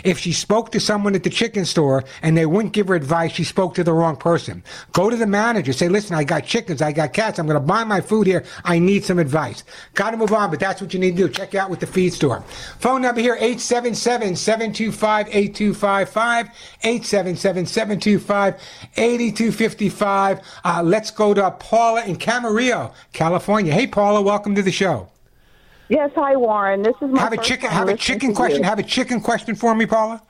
If she spoke to someone at the chicken store and they wouldn't give her advice, she spoke to the wrong person. Go to the manager. Say, listen, I got chickens. I got cats. I'm going to buy my food here. I need some advice. Got to move on, but that's what you need to do. Check out with the feed store. Phone number here, 877-725-8255, 877-725-8255. Uh, let's go to Paula in Camarillo, California. Hey, Paula, welcome to the show. Yes, hi Warren. This is my Have a chicken, have a chicken question. you. Have a chicken question for me, Paula?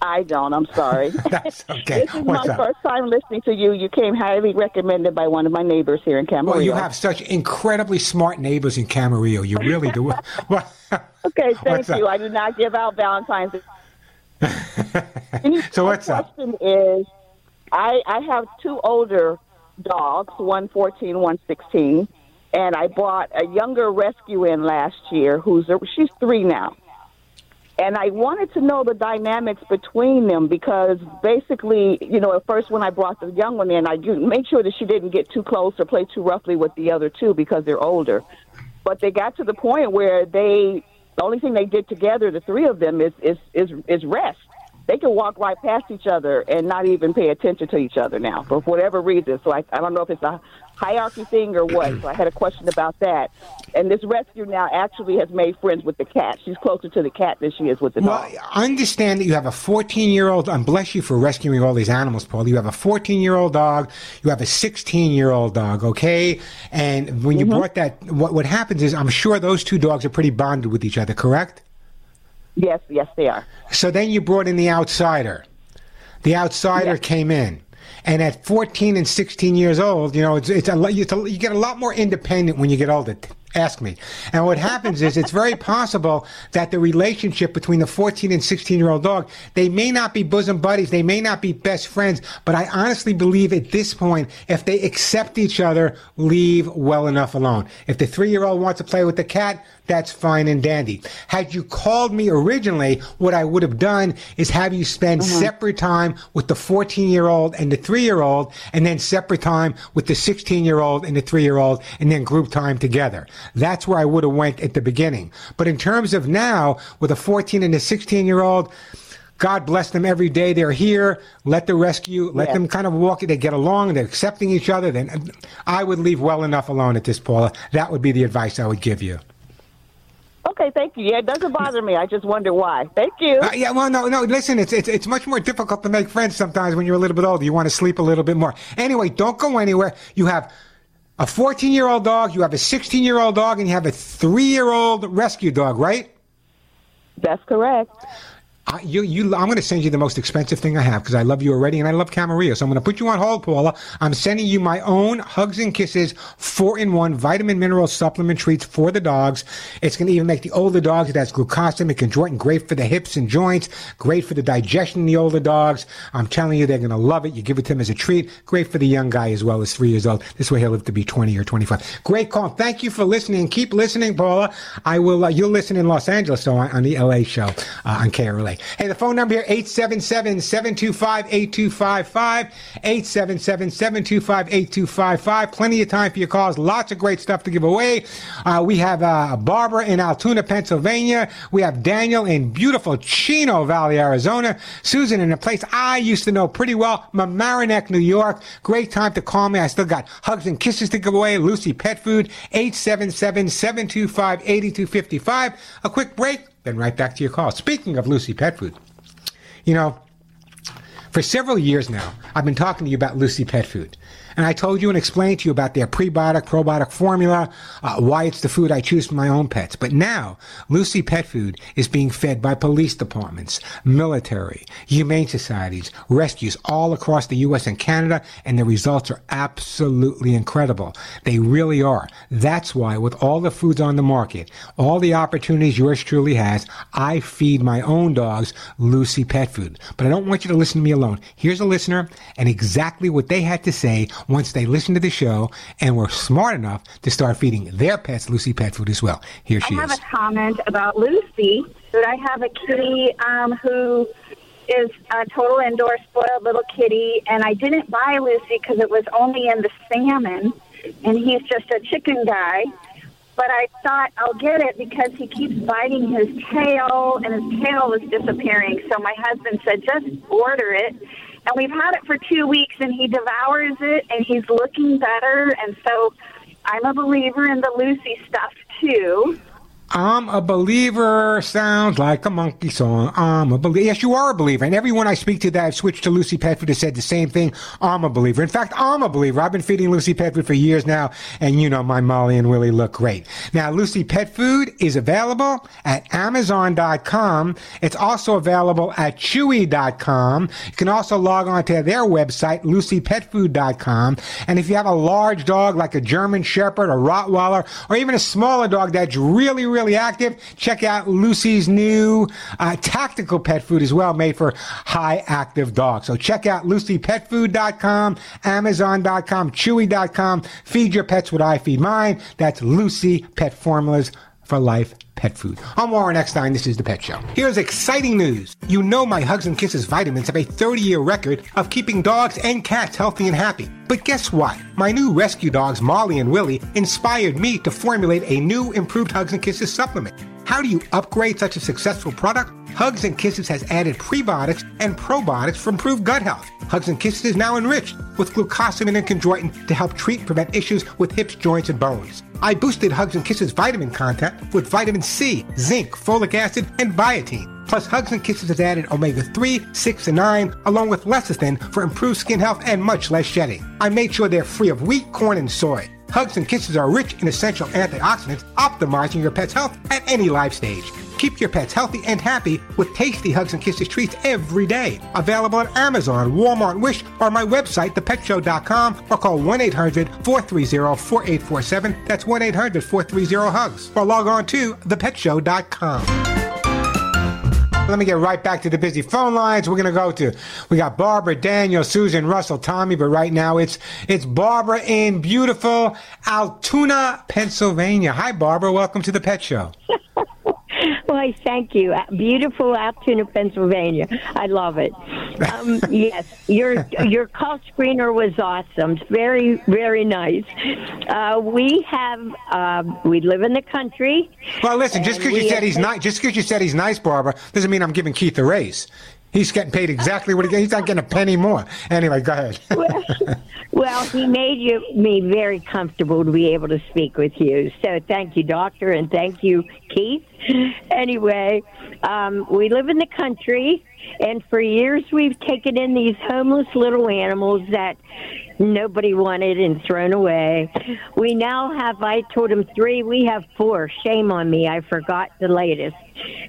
I don't. I'm sorry. *laughs* That's *laughs* okay. This is What's my up? first time listening to you. You came highly recommended by one of my neighbors here in Camarillo. Well, you have such incredibly smart neighbors in Camarillo. You really do. *laughs* Well, Okay, thank What's up? you. I do not give out Valentine's. so what's up? The question is, I I have two older dogs, one 14, one 16, and I bought a younger rescue in last year. Who's a, she's three now, and I wanted to know the dynamics between them because basically, you know, at first when I brought the young one in, I made sure that she didn't get too close or play too roughly with the other two because they're older. But they got to the point where they the only thing they did together, the three of them, is is is, is rest. They can walk right past each other and not even pay attention to each other now for whatever reason. So I, I don't know if it's a hierarchy thing or what. So I had a question about that. And this rescue now actually has made friends with the cat. She's closer to the cat than she is with the dog. Well, dog. understand that you have a 14 year old, and bless you for rescuing all these animals, Paul. You have a 14 year old dog, you have a 16 year old dog, okay? And when you mm-hmm. brought that, what, what happens is, I'm sure those two dogs are pretty bonded with each other, correct? Yes, yes, they are. So then you brought in the outsider. The outsider came in. And at 14 and 16 years old, you know, it's, it's a, you get a lot more independent when you get older. Ask me. And what happens is it's very possible that the relationship between the 14 and 16 year old dog, they may not be bosom buddies, they may not be best friends, but I honestly believe at this point, if they accept each other, leave well enough alone. If the three year old wants to play with the cat, that's fine and dandy. Had you called me originally, what I would have done is have you spend mm-hmm. separate time with the 14 year old and the three year old, and then separate time with the 16 year old and the three year old, and then group time together. That's where I would have went at the beginning. But in terms of now, with a 14 and a 16 year old, God bless them every day. They're here. Let the rescue, let Yeah. them kind of walk. It. They get along. They're accepting each other. Then I would leave well enough alone at this, Paula. That would be the advice I would give you. Okay, thank you. Yeah, it doesn't bother me. I just wonder why. Thank you. Uh, yeah, well, no, no. Listen, it's, it's it's much more difficult to make friends sometimes when you're a little bit older. You want to sleep a little bit more. Anyway, don't go anywhere. You have a 14 year old dog, you have a 16 year old dog, and you have a three year old rescue dog, right? That's correct. I, you, you, I'm going to send you the most expensive thing I have because I love you already and I love Camarillo. So I'm going to put you on hold, Paula. I'm sending you my own Hugs and Kisses four in one vitamin mineral supplement treats for the dogs. It's going to even make the older dogs. It has glucosamine, chondroitin, great for the hips and joints, great for the digestion in the older dogs. I'm telling you, they're going to love it. You give it to them as a treat. Great for the young guy as well as three years old. This way he'll live to be 20 or 25. Great call. Thank you for listening. Keep listening, Paula. I will. Uh, you'll listen in Los Angeles, so on, on the LA show uh, on KRLA. Hey, the phone number here, 877-725-8255, 877-725-8255. Plenty of time for your calls. Lots of great stuff to give away. Uh, we have uh, Barbara in Altoona, Pennsylvania. We have Daniel in beautiful Chino Valley, Arizona. Susan in a place I used to know pretty well, Mamaroneck, New York. Great time to call me. I still got hugs and kisses to give away. Lucy Pet Food, 877-725-8255. A quick break, then right back to your call. Speaking of Lucy Pet Food, you know, for several years now, I've been talking to you about Lucy Pet Food. And I told you and explained to you about their prebiotic, probiotic formula, uh, why it's the food I choose for my own pets. But now, Lucy Pet Food is being fed by police departments, military, humane societies, rescues all across the U.S. and Canada, and the results are absolutely incredible. They really are. That's why, with all the foods on the market, all the opportunities yours truly has, I feed my own dogs Lucy Pet Food. But I don't want you to listen to me alone. Here's a listener and exactly what they had to say once they listened to the show and were smart enough to start feeding their pets Lucy Pet Food as well. Here she is. I have is. a comment about Lucy. That I have a kitty um, who is a total indoor spoiled little kitty, and I didn't buy Lucy because it was only in the salmon, and he's just a chicken guy. But I thought I'll get it because he keeps biting his tail, and his tail was disappearing. So my husband said, just order it. And we've had it for two weeks, and he devours it, and he's looking better. And so I'm a believer in the Lucy stuff too. I'm a believer sounds like a monkey song. I'm a believer. Yes, you are a believer. And everyone I speak to that I've switched to Lucy Pet Food has said the same thing. I'm a believer. In fact, I'm a believer. I've been feeding Lucy Pet Food for years now. And you know, my Molly and Willie look great. Now, Lucy Pet Food is available at Amazon.com. It's also available at Chewy.com. You can also log on to their website, LucyPetFood.com. And if you have a large dog like a German Shepherd or Rottweiler or even a smaller dog that's really, really active, check out Lucy's new uh, tactical pet food as well, made for high active dogs. So check out LucyPetFood.com, Amazon.com, Chewy.com. Feed your pets what I feed mine. That's Lucy Pet Formulas for Life Pet Food. I'm Warren Eckstein. This is The Pet Show. Here's exciting news. You know my Hugs and Kisses vitamins have a 30 year record of keeping dogs and cats healthy and happy. But guess what? My new rescue dogs, Molly and Willie, inspired me to formulate a new improved Hugs and Kisses supplement. How do you upgrade such a successful product? Hugs and Kisses has added prebiotics and probiotics for improved gut health. Hugs and Kisses is now enriched with glucosamine and chondroitin to help treat and prevent issues with hips, joints, and bones. I boosted Hugs and Kisses vitamin content with vitamin C, zinc, folic acid, and biotin. Plus, Hugs and Kisses has added omega 3, 6, and 9, along with lecithin for improved skin health and much less shedding. I made sure they're free of wheat, corn, and soy. Hugs and Kisses are rich in essential antioxidants, optimizing your pet's health at any life stage. Keep your pets healthy and happy with tasty Hugs and Kisses treats every day. Available at Amazon, Walmart, Wish, or my website, thepetshow.com, or call 1 800 430 4847. That's 1 800 430 HUGS. Or log on to thepetshow.com. Let me get right back to the busy phone lines. We're gonna go to we got Barbara, Daniel, Susan, Russell, Tommy, but right now it's it's Barbara in beautiful Altoona, Pennsylvania. Hi, Barbara. Welcome to the Pet Show. *laughs* Why, thank you. Beautiful Altoona, Pennsylvania. I love it. Um, *laughs* yes, your your call screener was awesome. It's very very nice. Uh, we have uh, we live in the country. Well, listen, just because you said he's nice, just because you said he's nice, Barbara, doesn't mean I'm giving Keith a raise. He's getting paid exactly what he gets. He's not getting a penny more. Anyway, go ahead. Well, *laughs* he made you me very comfortable to be able to speak with you. So thank you, doctor, and thank you, Keith. Anyway, um, we live in the country, and for years we've taken in these homeless little animals that nobody wanted and thrown away. We now have, I told him three, we have four. Shame on me, I forgot the latest.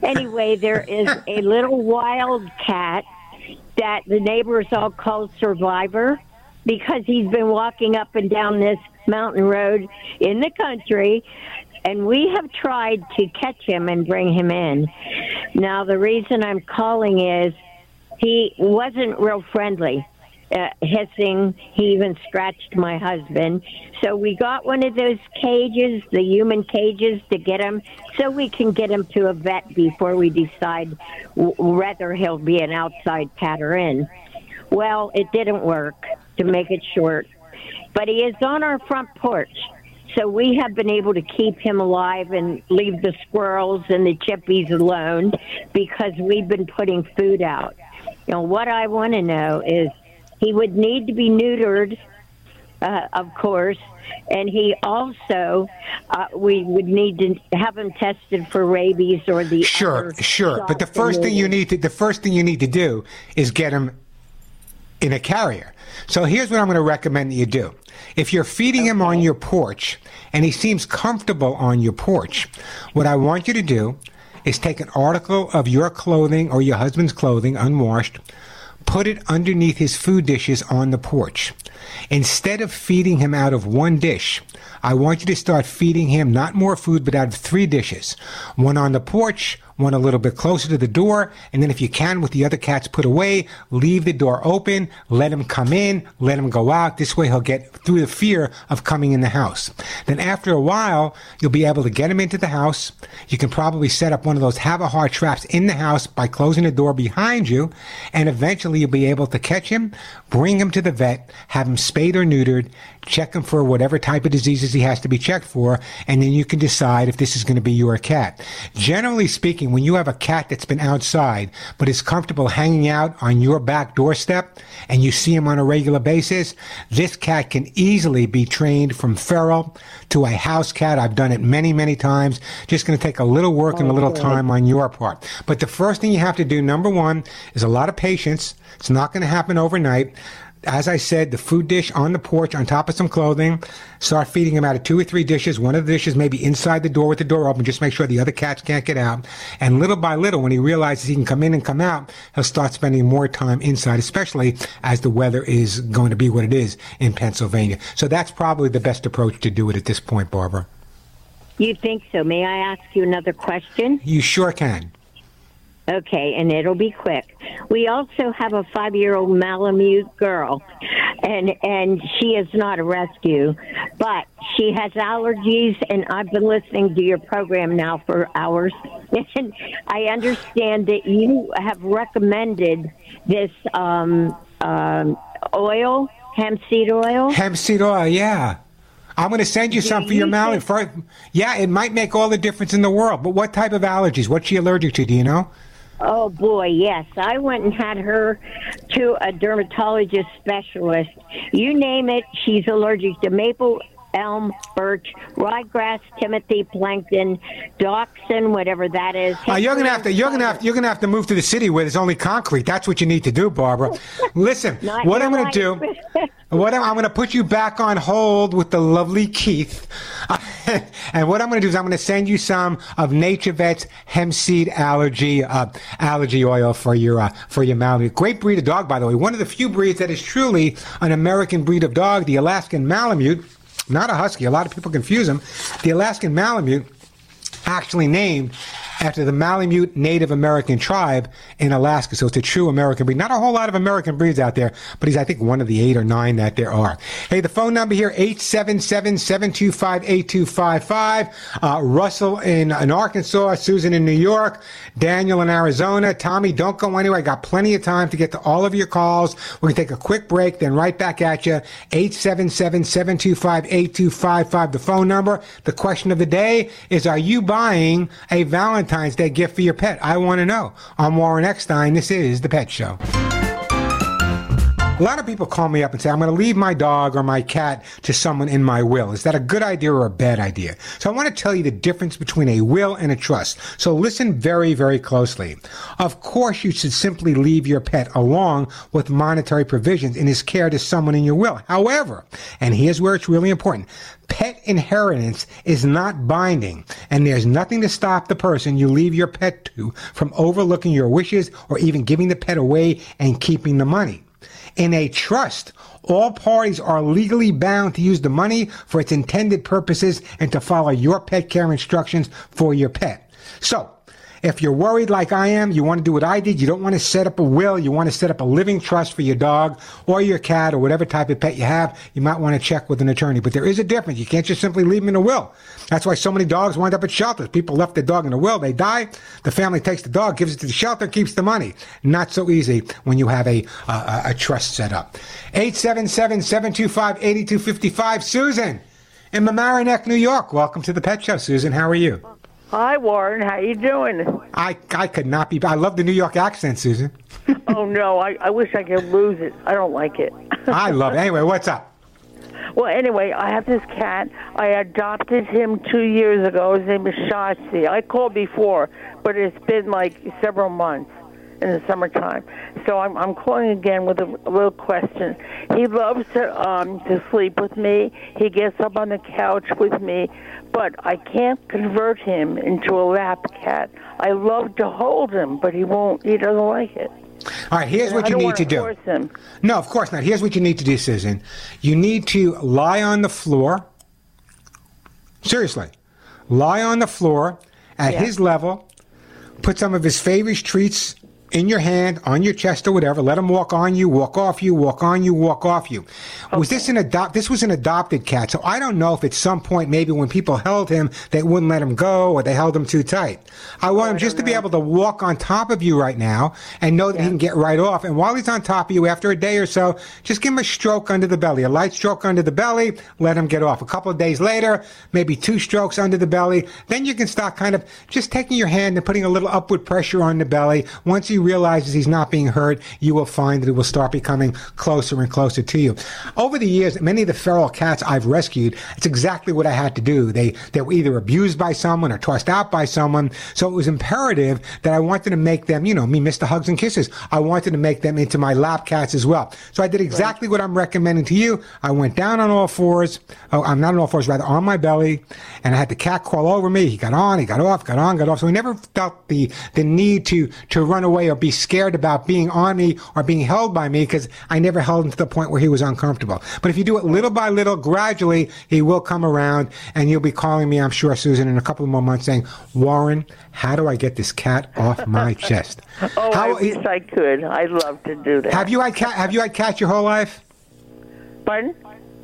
Anyway, there is *laughs* a little wild cat that the neighbors all call Survivor because he's been walking up and down this mountain road in the country and we have tried to catch him and bring him in. Now, the reason I'm calling is he wasn't real friendly. Uh, hissing, he even scratched my husband. So we got one of those cages, the human cages, to get him, so we can get him to a vet before we decide w- whether he'll be an outside cat. Well, it didn't work, to make it short. But he is on our front porch. So we have been able to keep him alive and leave the squirrels and the chippies alone because we've been putting food out. You know, what I want to know is he would need to be neutered, uh, of course, and he also, uh, we would need to have him tested for rabies or the Sure, sure. But the first thing you need to the first thing you need to do is get him in a carrier. So here's what I'm going to recommend that you do. If you're feeding him on your porch and he seems comfortable on your porch, what I want you to do is take an article of your clothing or your husband's clothing unwashed, put it underneath his food dishes on the porch. Instead of feeding him out of one dish, I want you to start feeding him not more food, but out of three dishes. One on the porch, one a little bit closer to the door, and then if you can, with the other cats put away, leave the door open, let him come in, let him go out. This way he'll get through the fear of coming in the house. Then after a while, you'll be able to get him into the house. You can probably set up one of those Havahart traps in the house by closing the door behind you, and eventually you'll be able to catch him, bring him to the vet, have him spayed or neutered, check him for whatever type of diseases he has to be checked for, and then you can decide if this is going to be your cat. Generally speaking, when you have a cat that's been outside but is comfortable hanging out on your back doorstep and you see him on a regular basis, this cat can easily be trained from feral to a house cat. I've done it many, many times. Just going to take a little work and a oh, little Okay. time on your part. But the first thing you have to do, number one, is a lot of patience. It's not going to happen overnight. As I said, the food dish on the porch on top of some clothing. Start feeding him out of two or three dishes. One of the dishes maybe inside the door with the door open. Just make sure the other cats can't get out. And little by little, when he realizes he can come in and come out, he'll start spending more time inside, especially as the weather is going to be what it is in Pennsylvania. So that's probably the best approach to do it at this point, Barbara. You think so? May I ask you another question? You sure can. Okay, and it'll be quick. We also have a five-year-old Malamute girl, and and she is not a rescue, but she has allergies. And I've been listening to your program now for hours, *laughs* and I understand that you have recommended this um, um, oil, hemp seed oil. Hemp seed oil, yeah. I'm going to send you some for your malady. Yeah, it might make all the difference in the world. But what type of allergies? What's she allergic to? Do you know? Oh boy, yes. I went and had her to a dermatologist specialist. You name it, she's allergic to maple, elm, birch, ryegrass, timothy, plankton, dachshund, whatever that is. Uh, you're gonna have to. You're gonna have. You're gonna have to move to the city where there's only concrete. That's what you need to do, Barbara. Listen, *laughs* what I'm gonna do. *laughs* What I'm, I'm going to put you back on hold with the lovely Keith, *laughs* and what I'm going to do is I'm going to send you some of NaturVet's hemp seed allergy uh, allergy oil for your uh, for your Malamute. Great breed of dog, by the way. One of the few breeds that is truly an American breed of dog, the Alaskan Malamute. Not a husky. A lot of people confuse them. The Alaskan Malamute, actually named after the Malamute Native American tribe in Alaska. So it's a true American breed. Not a whole lot of American breeds out there, but he's, I think, one of the eight or nine that there are. Hey, the phone number here, 877-725-8255. Uh, Russell in, in Arkansas, Susan in New York, Daniel in Arizona. Tommy, don't go anywhere. I got plenty of time to get to all of your calls. We're going to take a quick break, then right back at you. 877-725-8255, the phone number. The question of the day is, are you buying a Valentine's Day gift for your pet? I want to know. I'm Warren Eckstein. This is The Pet Show. A lot of people call me up and say, I'm going to leave my dog or my cat to someone in my will. Is that a good idea or a bad idea? So I want to tell you the difference between a will and a trust. So listen very, very closely. Of course, you should simply leave your pet along with monetary provisions in his care to someone in your will. However, and here's where it's really important, pet inheritance is not binding, and there's nothing to stop the person you leave your pet to from overlooking your wishes or even giving the pet away and keeping the money. In a trust, all parties are legally bound to use the money for its intended purposes and to follow your pet care instructions for your pet. So, if you're worried like I am, you want to do what I did, you don't want to set up a will, you want to set up a living trust for your dog or your cat or whatever type of pet you have, you might want to check with an attorney. But there is a difference. You can't just simply leave them in a will. That's why so many dogs wind up at shelters. People left their dog in a will, they die, the family takes the dog, gives it to the shelter, keeps the money. Not so easy when you have a, uh, a trust set up. 877-725-8255. Susan in Mamaroneck, New York. Welcome to the Pet Show, Susan. How are you? Hi, Warren. How you doing? I, I could not be. I love the New York accent, Susan. *laughs* oh no, I, I wish I could lose it. I don't like it. I love it. Anyway, what's up? *laughs* Well, anyway, I have this cat. I adopted him two years ago. His name is Shotzi. I called before, but it's been like several months in the summertime. So I'm I'm calling again with a, a little question. He loves to um to sleep with me. He gets up on the couch with me, but I can't convert him into a lap cat. I love to hold him, but he won't. He doesn't like it. All right, here's what I you need to do. him. No, of course not. Here's what you need to do, Susan. You need to lie on the floor. Seriously. Lie on the floor at Yeah. his level. Put some of his favorite treats in your hand, on your chest or whatever. Let him walk on you, walk off you, walk on you, walk off you. Was this an adopt? This was an adopted cat, so I don't know if at some point maybe when people held him, they wouldn't let him go or they held him too tight. I want him just to be able to walk on top of you right now and know that he can get right off. And while he's on top of you, after a day or so, just give him a stroke under the belly, a light stroke under the belly. Let him get off. A couple of days later, maybe two strokes under the belly. Then you can start kind of just taking your hand and putting a little upward pressure on the belly. Once he realizes he's not being hurt, you will find that it will start becoming closer and closer to you. Over the years, many of the feral cats I've rescued, it's exactly what I had to do. They they were either abused by someone or tossed out by someone. So it was imperative that I wanted to make them, you know, me Mr. Hugs and Kisses. I wanted to make them into my lap cats as well. So I did exactly what I'm recommending to you. I went down on all fours. Oh, I'm not on all fours, rather on my belly, and I had the cat crawl over me. He got on, he got off, got on, got off. So he never felt the the need to to run away or be scared about being on me or being held by me because I never held him to the point where he was uncomfortable. But if you do it little by little, gradually, he will come around, and you'll be calling me, I'm sure, Susan, in a couple of more months, saying, Warren, how do I get this cat off my *laughs* chest? Oh, How- I wish I could. I'd love to do that. Have you had cat? Have you had cats your whole life? Pardon?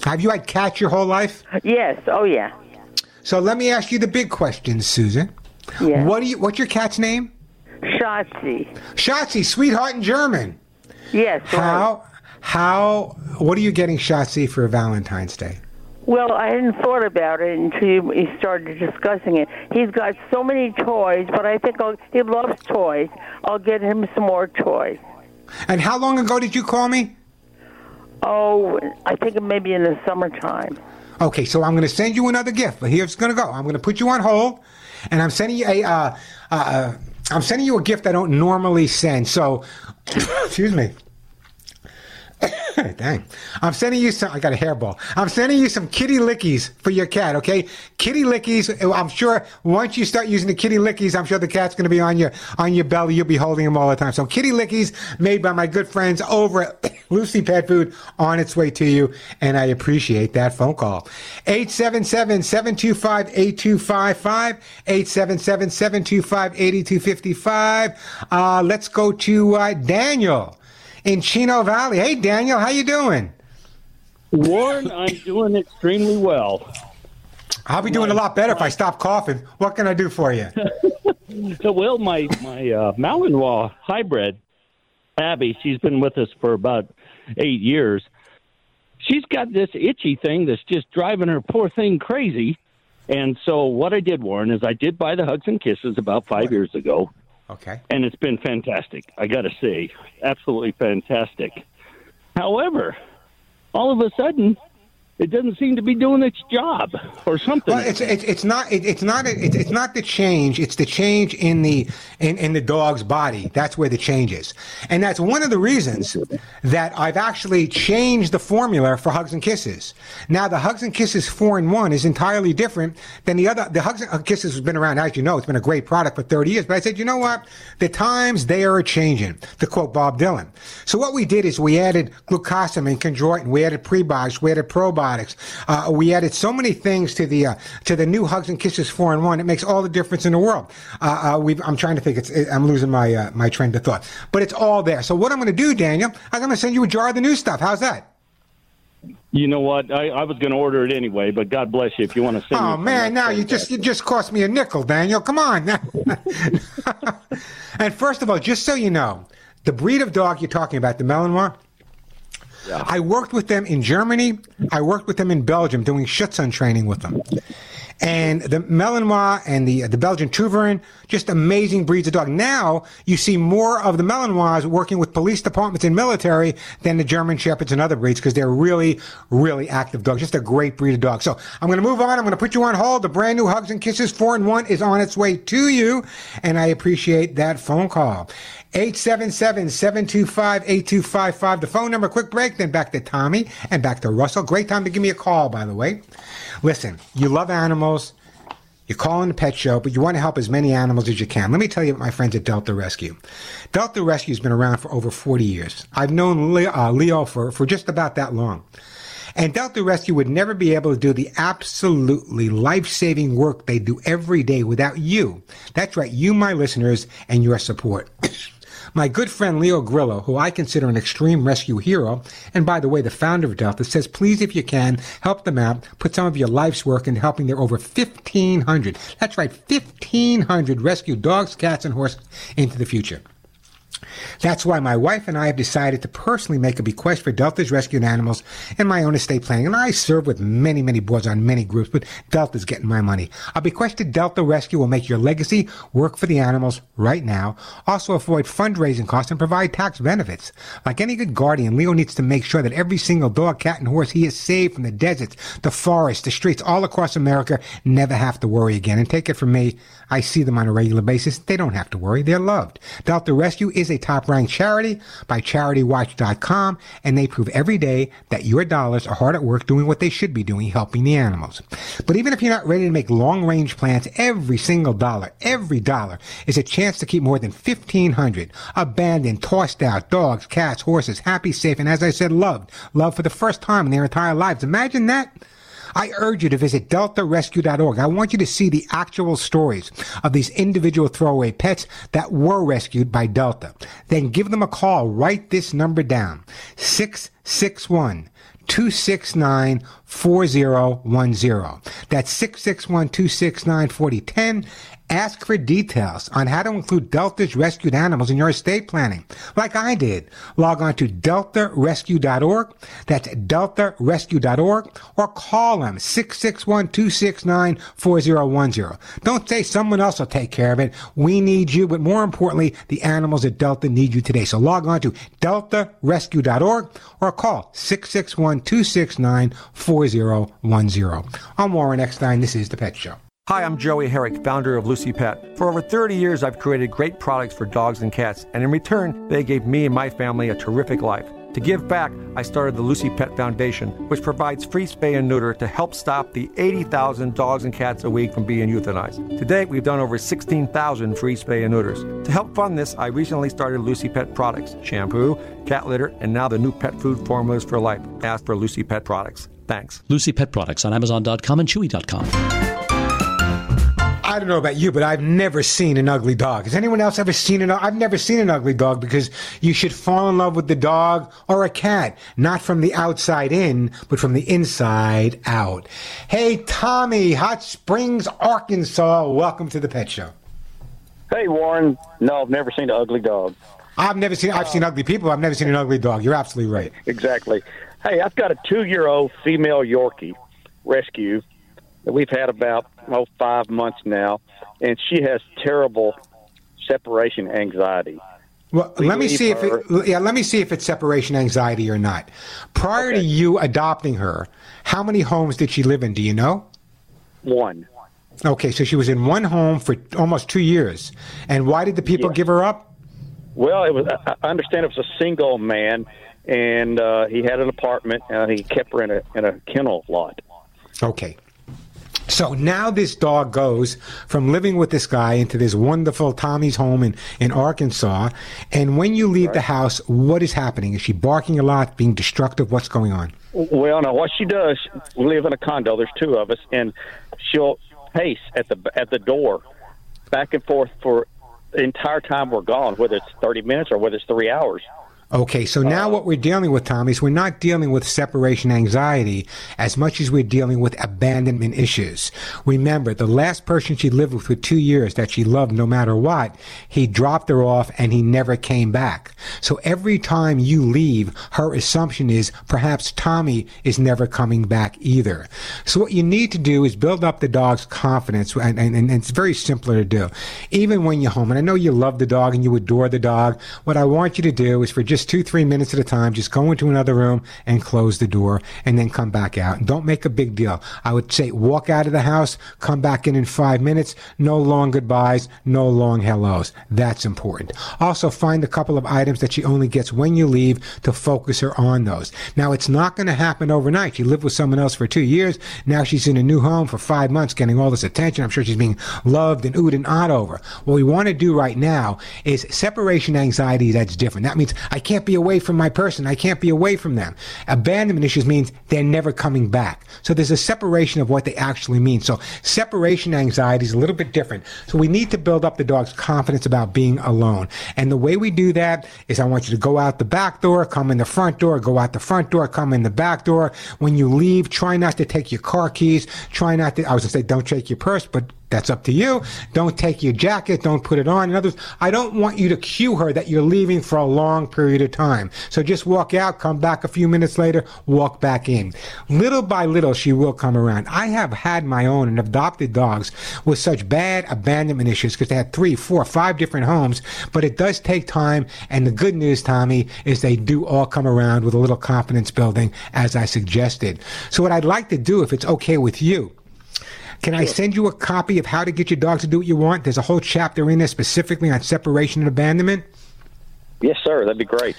Have you had cats your whole life? Yes. Oh, yeah. So let me ask you the big questions, Susan. Yeah. What do you? What's your cat's name? Shotzi. Shotzi, sweetheart in German. Yes. How? How? What are you getting Shotzi for Valentine's Day? Well, I hadn't thought about it until you you started discussing it. He's got so many toys, but I think I'll, he loves toys. I'll get him some more toys. And how long ago did you call me? Oh, I think maybe in the summertime. Okay, so I'm going to send you another gift, but here's going to go. I'm going to put you on hold, and I'm sending you a. Uh, uh, I'm sending you a gift I don't normally send. So, excuse me. Dang. I'm sending you some, I got a hairball. I'm sending you some kitty lickies for your cat, okay? Kitty lickies, I'm sure once you start using the kitty lickies, I'm sure the cat's gonna be on your, on your belly. You'll be holding them all the time. So kitty lickies made by my good friends over at *coughs* Lucy Pet Food on its way to you. And I appreciate that phone call. 877-725-8255. 877-725-8255. Uh, let's go to, uh, Daniel in Chino Valley. Hey, Daniel, how you doing? Warren, I'm doing extremely well. I'll be doing a lot better if I stop coughing. What can I do for you? So, *laughs* well, my my uh, Malinois hybrid, Abby, she's been with us for about eight years. She's got this itchy thing that's just driving her poor thing crazy. And so, what I did, Warren, is I did buy the hugs and kisses about five years ago. Okay. And it's been fantastic. I got to say, absolutely fantastic. However, all of a sudden, it doesn't seem to be doing its job or something. Well, it's it's, it's not it, it's not it, it's not the change. It's the change in the in, in the dog's body. That's where the change is, and that's one of the reasons that I've actually changed the formula for Hugs and Kisses. Now, the Hugs and Kisses four in one is entirely different than the other. The Hugs and Kisses has been around, as you know, it's been a great product for thirty years. But I said, you know what? The times they are changing. To quote Bob Dylan. So what we did is we added glucosamine, chondroitin, we added prebiotics, we added probiotics. Uh, we added so many things to the uh, to the new Hugs and Kisses four in one. It makes all the difference in the world. Uh, uh, we've, I'm trying to think. It's I'm losing my uh, my train of thought, but it's all there. So what I'm going to do, Daniel, I'm going to send you a jar of the new stuff. How's that? You know what? I, I was going to order it anyway, but God bless you if you want to send. Oh man, now you just you just cost me a nickel, Daniel. Come on. *laughs* and first of all, just so you know, the breed of dog you're talking about, the Malinois. I worked with them in Germany. I worked with them in Belgium doing Schutzhund training with them. And the Malinois and the the Belgian Tervuren, just amazing breeds of dog. Now you see more of the Malinois working with police departments and military than the German Shepherds and other breeds because they're really, really active dogs. Just a great breed of dog. So I'm going to move on. I'm going to put you on hold. The brand new Hugs and Kisses 4 and 1 is on its way to you. And I appreciate that phone call. 877-725-8255. The phone number, quick break, then back to Tommy and back to Russell. Great time to give me a call, by the way. Listen, you love animals. You call in the pet show, but you want to help as many animals as you can. Let me tell you about my friends at Delta Rescue. Delta Rescue has been around for over 40 years. I've known Leo, uh, Leo for, for just about that long. And Delta Rescue would never be able to do the absolutely life-saving work they do every day without you. That's right, you, my listeners, and your support. *coughs* My good friend Leo Grillo, who I consider an extreme rescue hero, and by the way, the founder of Delta, says please, if you can, help them out, put some of your life's work into helping their over 1,500, that's right, 1,500 rescue dogs, cats, and horses into the future. That's why my wife and I have decided to personally make a bequest for Delta's rescued animals in my own estate planning. And I serve with many, many boards on many groups, but Delta's getting my money. A bequest to Delta Rescue will make your legacy work for the animals right now. Also avoid fundraising costs and provide tax benefits. Like any good guardian, Leo needs to make sure that every single dog, cat, and horse he has saved from the deserts, the forests, the streets, all across America never have to worry again. And take it from me, I see them on a regular basis. They don't have to worry. They're loved. Delta Rescue is a top ranked charity by CharityWatch.com, and they prove every day that your dollars are hard at work doing what they should be doing, helping the animals. But even if you're not ready to make long range plans, every single dollar, every dollar is a chance to keep more than 1,500 abandoned, tossed out dogs, cats, horses, happy, safe, and as I said, loved. Loved for the first time in their entire lives. Imagine that. I urge you to visit deltarescue.org. I want you to see the actual stories of these individual throwaway pets that were rescued by Delta. Then give them a call. Write this number down. 661 269 4010. That's 661 269 4010. Ask for details on how to include Delta's rescued animals in your estate planning, like I did. Log on to deltarescue.org. That's deltarescue.org or call them 661-269-4010. Don't say someone else will take care of it. We need you, but more importantly, the animals at Delta need you today. So log on to deltarescue.org or call 661-269-4010. I'm Warren Eckstein. This is The Pet Show. Hi, I'm Joey Herrick, founder of Lucy Pet. For over 30 years, I've created great products for dogs and cats, and in return, they gave me and my family a terrific life. To give back, I started the Lucy Pet Foundation, which provides free spay and neuter to help stop the 80,000 dogs and cats a week from being euthanized. To date, we've done over 16,000 free spay and neuters. To help fund this, I recently started Lucy Pet products shampoo, cat litter, and now the new pet food formulas for life. Ask for Lucy Pet products. Thanks. Lucy Pet Products on Amazon.com and Chewy.com. I don't know about you, but I've never seen an ugly dog. Has anyone else ever seen an? I've never seen an ugly dog because you should fall in love with the dog or a cat, not from the outside in, but from the inside out. Hey, Tommy, Hot Springs, Arkansas. Welcome to the Pet Show. Hey, Warren. No, I've never seen an ugly dog. I've never seen. I've seen ugly people. I've never seen an ugly dog. You're absolutely right. Exactly. Hey, I've got a two-year-old female Yorkie rescue that we've had about oh five months now, and she has terrible separation anxiety. Well, We let me see if it, yeah, let me see if it's separation anxiety or not. Prior to you adopting her, how many homes did she live in? Do you know? One. Okay, so she was in one home for almost two years. And why did the people give her up? Well, it was. I I understand it was a single man, and uh, he had an apartment, and he kept her in a in a kennel lot. Okay. So now this dog goes from living with this guy into this wonderful Tommy's home in, in Arkansas. And when you leave the house, what is happening? Is she barking a lot, being destructive? What's going on? Well, now what she does, we live in a condo. There's two of us, and she'll pace at the at the door, back and forth for the entire time we're gone, whether it's 30 minutes or whether it's three hours. Okay, so now what we're dealing with, Tommy, is we're not dealing with separation anxiety as much as we're dealing with abandonment issues. Remember, the last person she lived with for two years that she loved no matter what, he dropped her off and he never came back. So every time you leave, her assumption is perhaps Tommy is never coming back either. So what you need to do is build up the dog's confidence, and, and, and it's very simpler to do. Even when you're home, and I know you love the dog and you adore the dog, what I want you to do is for just two, three minutes at a time, just go into another room and close the door and then come back out. Don't make a big deal. I would say walk out of the house, come back in in five minutes, no long goodbyes, no long hellos. That's important. Also find a couple of items that she only gets when you leave to focus her on those. Now it's not going to happen overnight. She lived with someone else for two years. Now she's in a new home for five months getting all this attention. I'm sure she's being loved and oohed and ahhed over. What we want to do right now is separation anxiety that's different. That means I can't be away from my person. I can't be away from them. Abandonment issues means they're never coming back. So there's a separation of what they actually mean. So separation anxiety is a little bit different. So we need to build up the dog's confidence about being alone. And the way we do that is I want you to go out the back door, come in the front door, go out the front door, come in the back door. When you leave, try not to take your car keys. Try not to, I was going to say don't take your purse, but that's up to you. Don't take your jacket. Don't put it on. In other words, I don't want you to cue her that you're leaving for a long period of time. So just walk out, come back a few minutes later, walk back in. Little by little, she will come around. I have had my own and adopted dogs with such bad abandonment issues because they had three, four, five different homes, but it does take time. And the good news, Tommy, is they do all come around with a little confidence building as I suggested. So what I'd like to do, if it's okay with you, can I send you a copy of how to get your dog to do what you want? There's a whole chapter in there specifically on separation and abandonment. Yes, sir. That'd be great.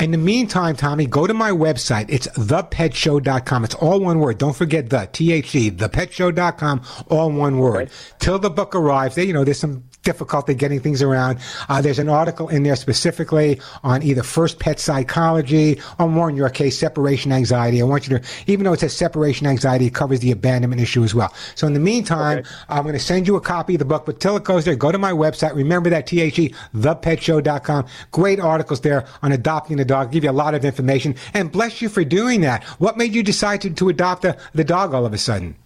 In the meantime, Tommy, go to my website. It's thepetshow.com. It's all one word. Don't forget the T-H-E, thepetshow.com, all one word. Till the book arrives, there, you know, there's some difficulty getting things around. Uh, there's an article in there specifically on either first pet psychology or more in your case, separation anxiety. I want you to, even though it says separation anxiety, it covers the abandonment issue as well. So in the meantime, I'm going to send you a copy of the book, but till it goes there, go to my website. Remember that T-H-E, thepetshow.com. Great articles there on adopting the dog. Give you a lot of information and bless you for doing that. What made you decide to, to adopt the, the dog all of a sudden?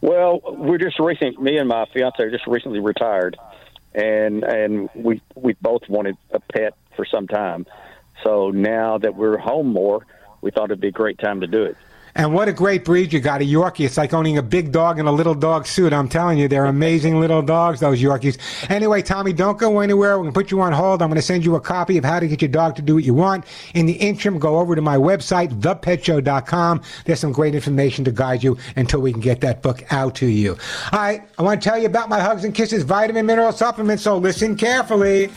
Well, we're just recent. Me and my fiance just recently retired, and and we we both wanted a pet for some time. So now that we're home more, we thought it'd be a great time to do it. And what a great breed you got, a Yorkie. It's like owning a big dog in a little dog suit. I'm telling you, they're amazing little dogs, those Yorkies. Anyway, Tommy, don't go anywhere. We're going to put you on hold. I'm going to send you a copy of how to get your dog to do what you want. In the interim, go over to my website, thepetshow.com. There's some great information to guide you until we can get that book out to you. All right, I want to tell you about my Hugs and Kisses vitamin mineral supplement, so listen carefully.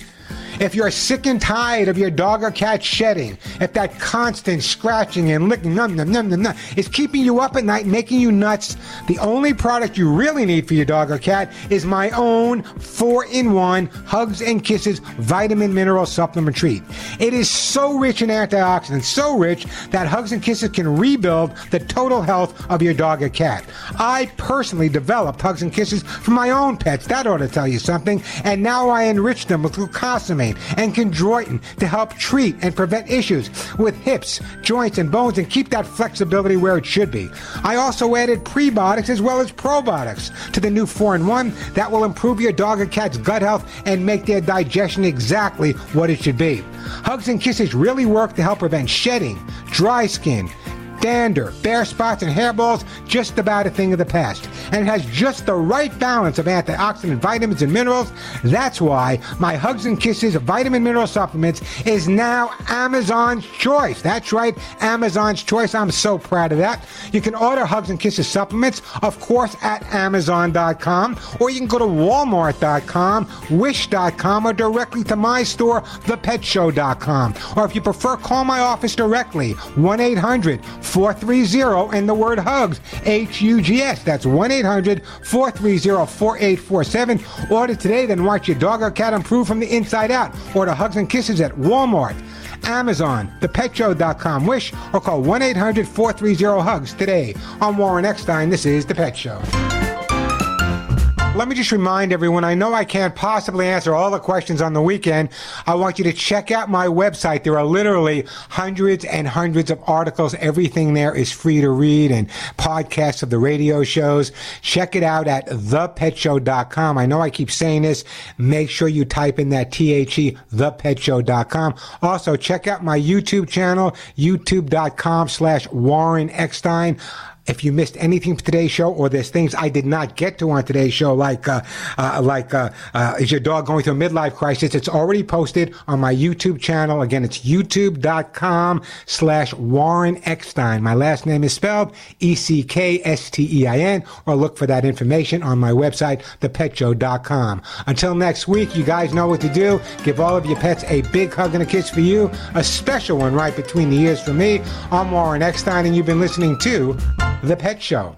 If you're sick and tired of your dog or cat shedding, if that constant scratching and licking num, num, num, num, num, is keeping you up at night, making you nuts, the only product you really need for your dog or cat is my own four in one Hugs and Kisses vitamin mineral supplement treat. It is so rich in antioxidants, so rich that Hugs and Kisses can rebuild the total health of your dog or cat. I personally developed Hugs and Kisses for my own pets. That ought to tell you something. And now I enrich them with glucosamine and chondroitin to help treat and prevent issues with hips, joints, and bones and keep that flexibility where it should be. I also added prebiotics as well as probiotics to the new 4 in 1 that will improve your dog or cat's gut health and make their digestion exactly what it should be. Hugs and Kisses really work to help prevent shedding, dry skin, dander, bare spots, and hairballs, just about a thing of the past. And it has just the right balance of antioxidant vitamins and minerals. That's why my Hugs and Kisses vitamin mineral supplements is now Amazon's choice. That's right, Amazon's choice. I'm so proud of that. You can order Hugs and Kisses supplements, of course, at Amazon.com, or you can go to Walmart.com, Wish.com, or directly to my store, ThePetShow.com. Or if you prefer, call my office directly, 1 800 430 and the word HUGS, H U G S. That's 1 800 430 4847. Order today, then watch your dog or cat improve from the inside out. Order Hugs and Kisses at Walmart. Amazon, thepetshow.com, Wish, or call 1 800 430 HUGS today. I'm Warren Eckstein. This is The Pet Show. Let me just remind everyone I know I can't possibly answer all the questions on the weekend. I want you to check out my website. There are literally hundreds and hundreds of articles. Everything there is free to read and podcasts of the radio shows. Check it out at thepetshow.com. I know I keep saying this. Make sure you type in that T-H-E, thepetshow.com. Also, check out my YouTube channel, youtube.com slash Warren Eckstein. If you missed anything from today's show, or there's things I did not get to on today's show, like uh, uh, like uh, uh, is your dog going through a midlife crisis? It's already posted on my YouTube channel. Again, it's youtube.com slash Warren Eckstein. My last name is spelled E C K S T E I N, or look for that information on my website, thepetshow.com. Until next week, you guys know what to do. Give all of your pets a big hug and a kiss for you, a special one right between the ears for me. I'm Warren Eckstein, and you've been listening to the Pet Show.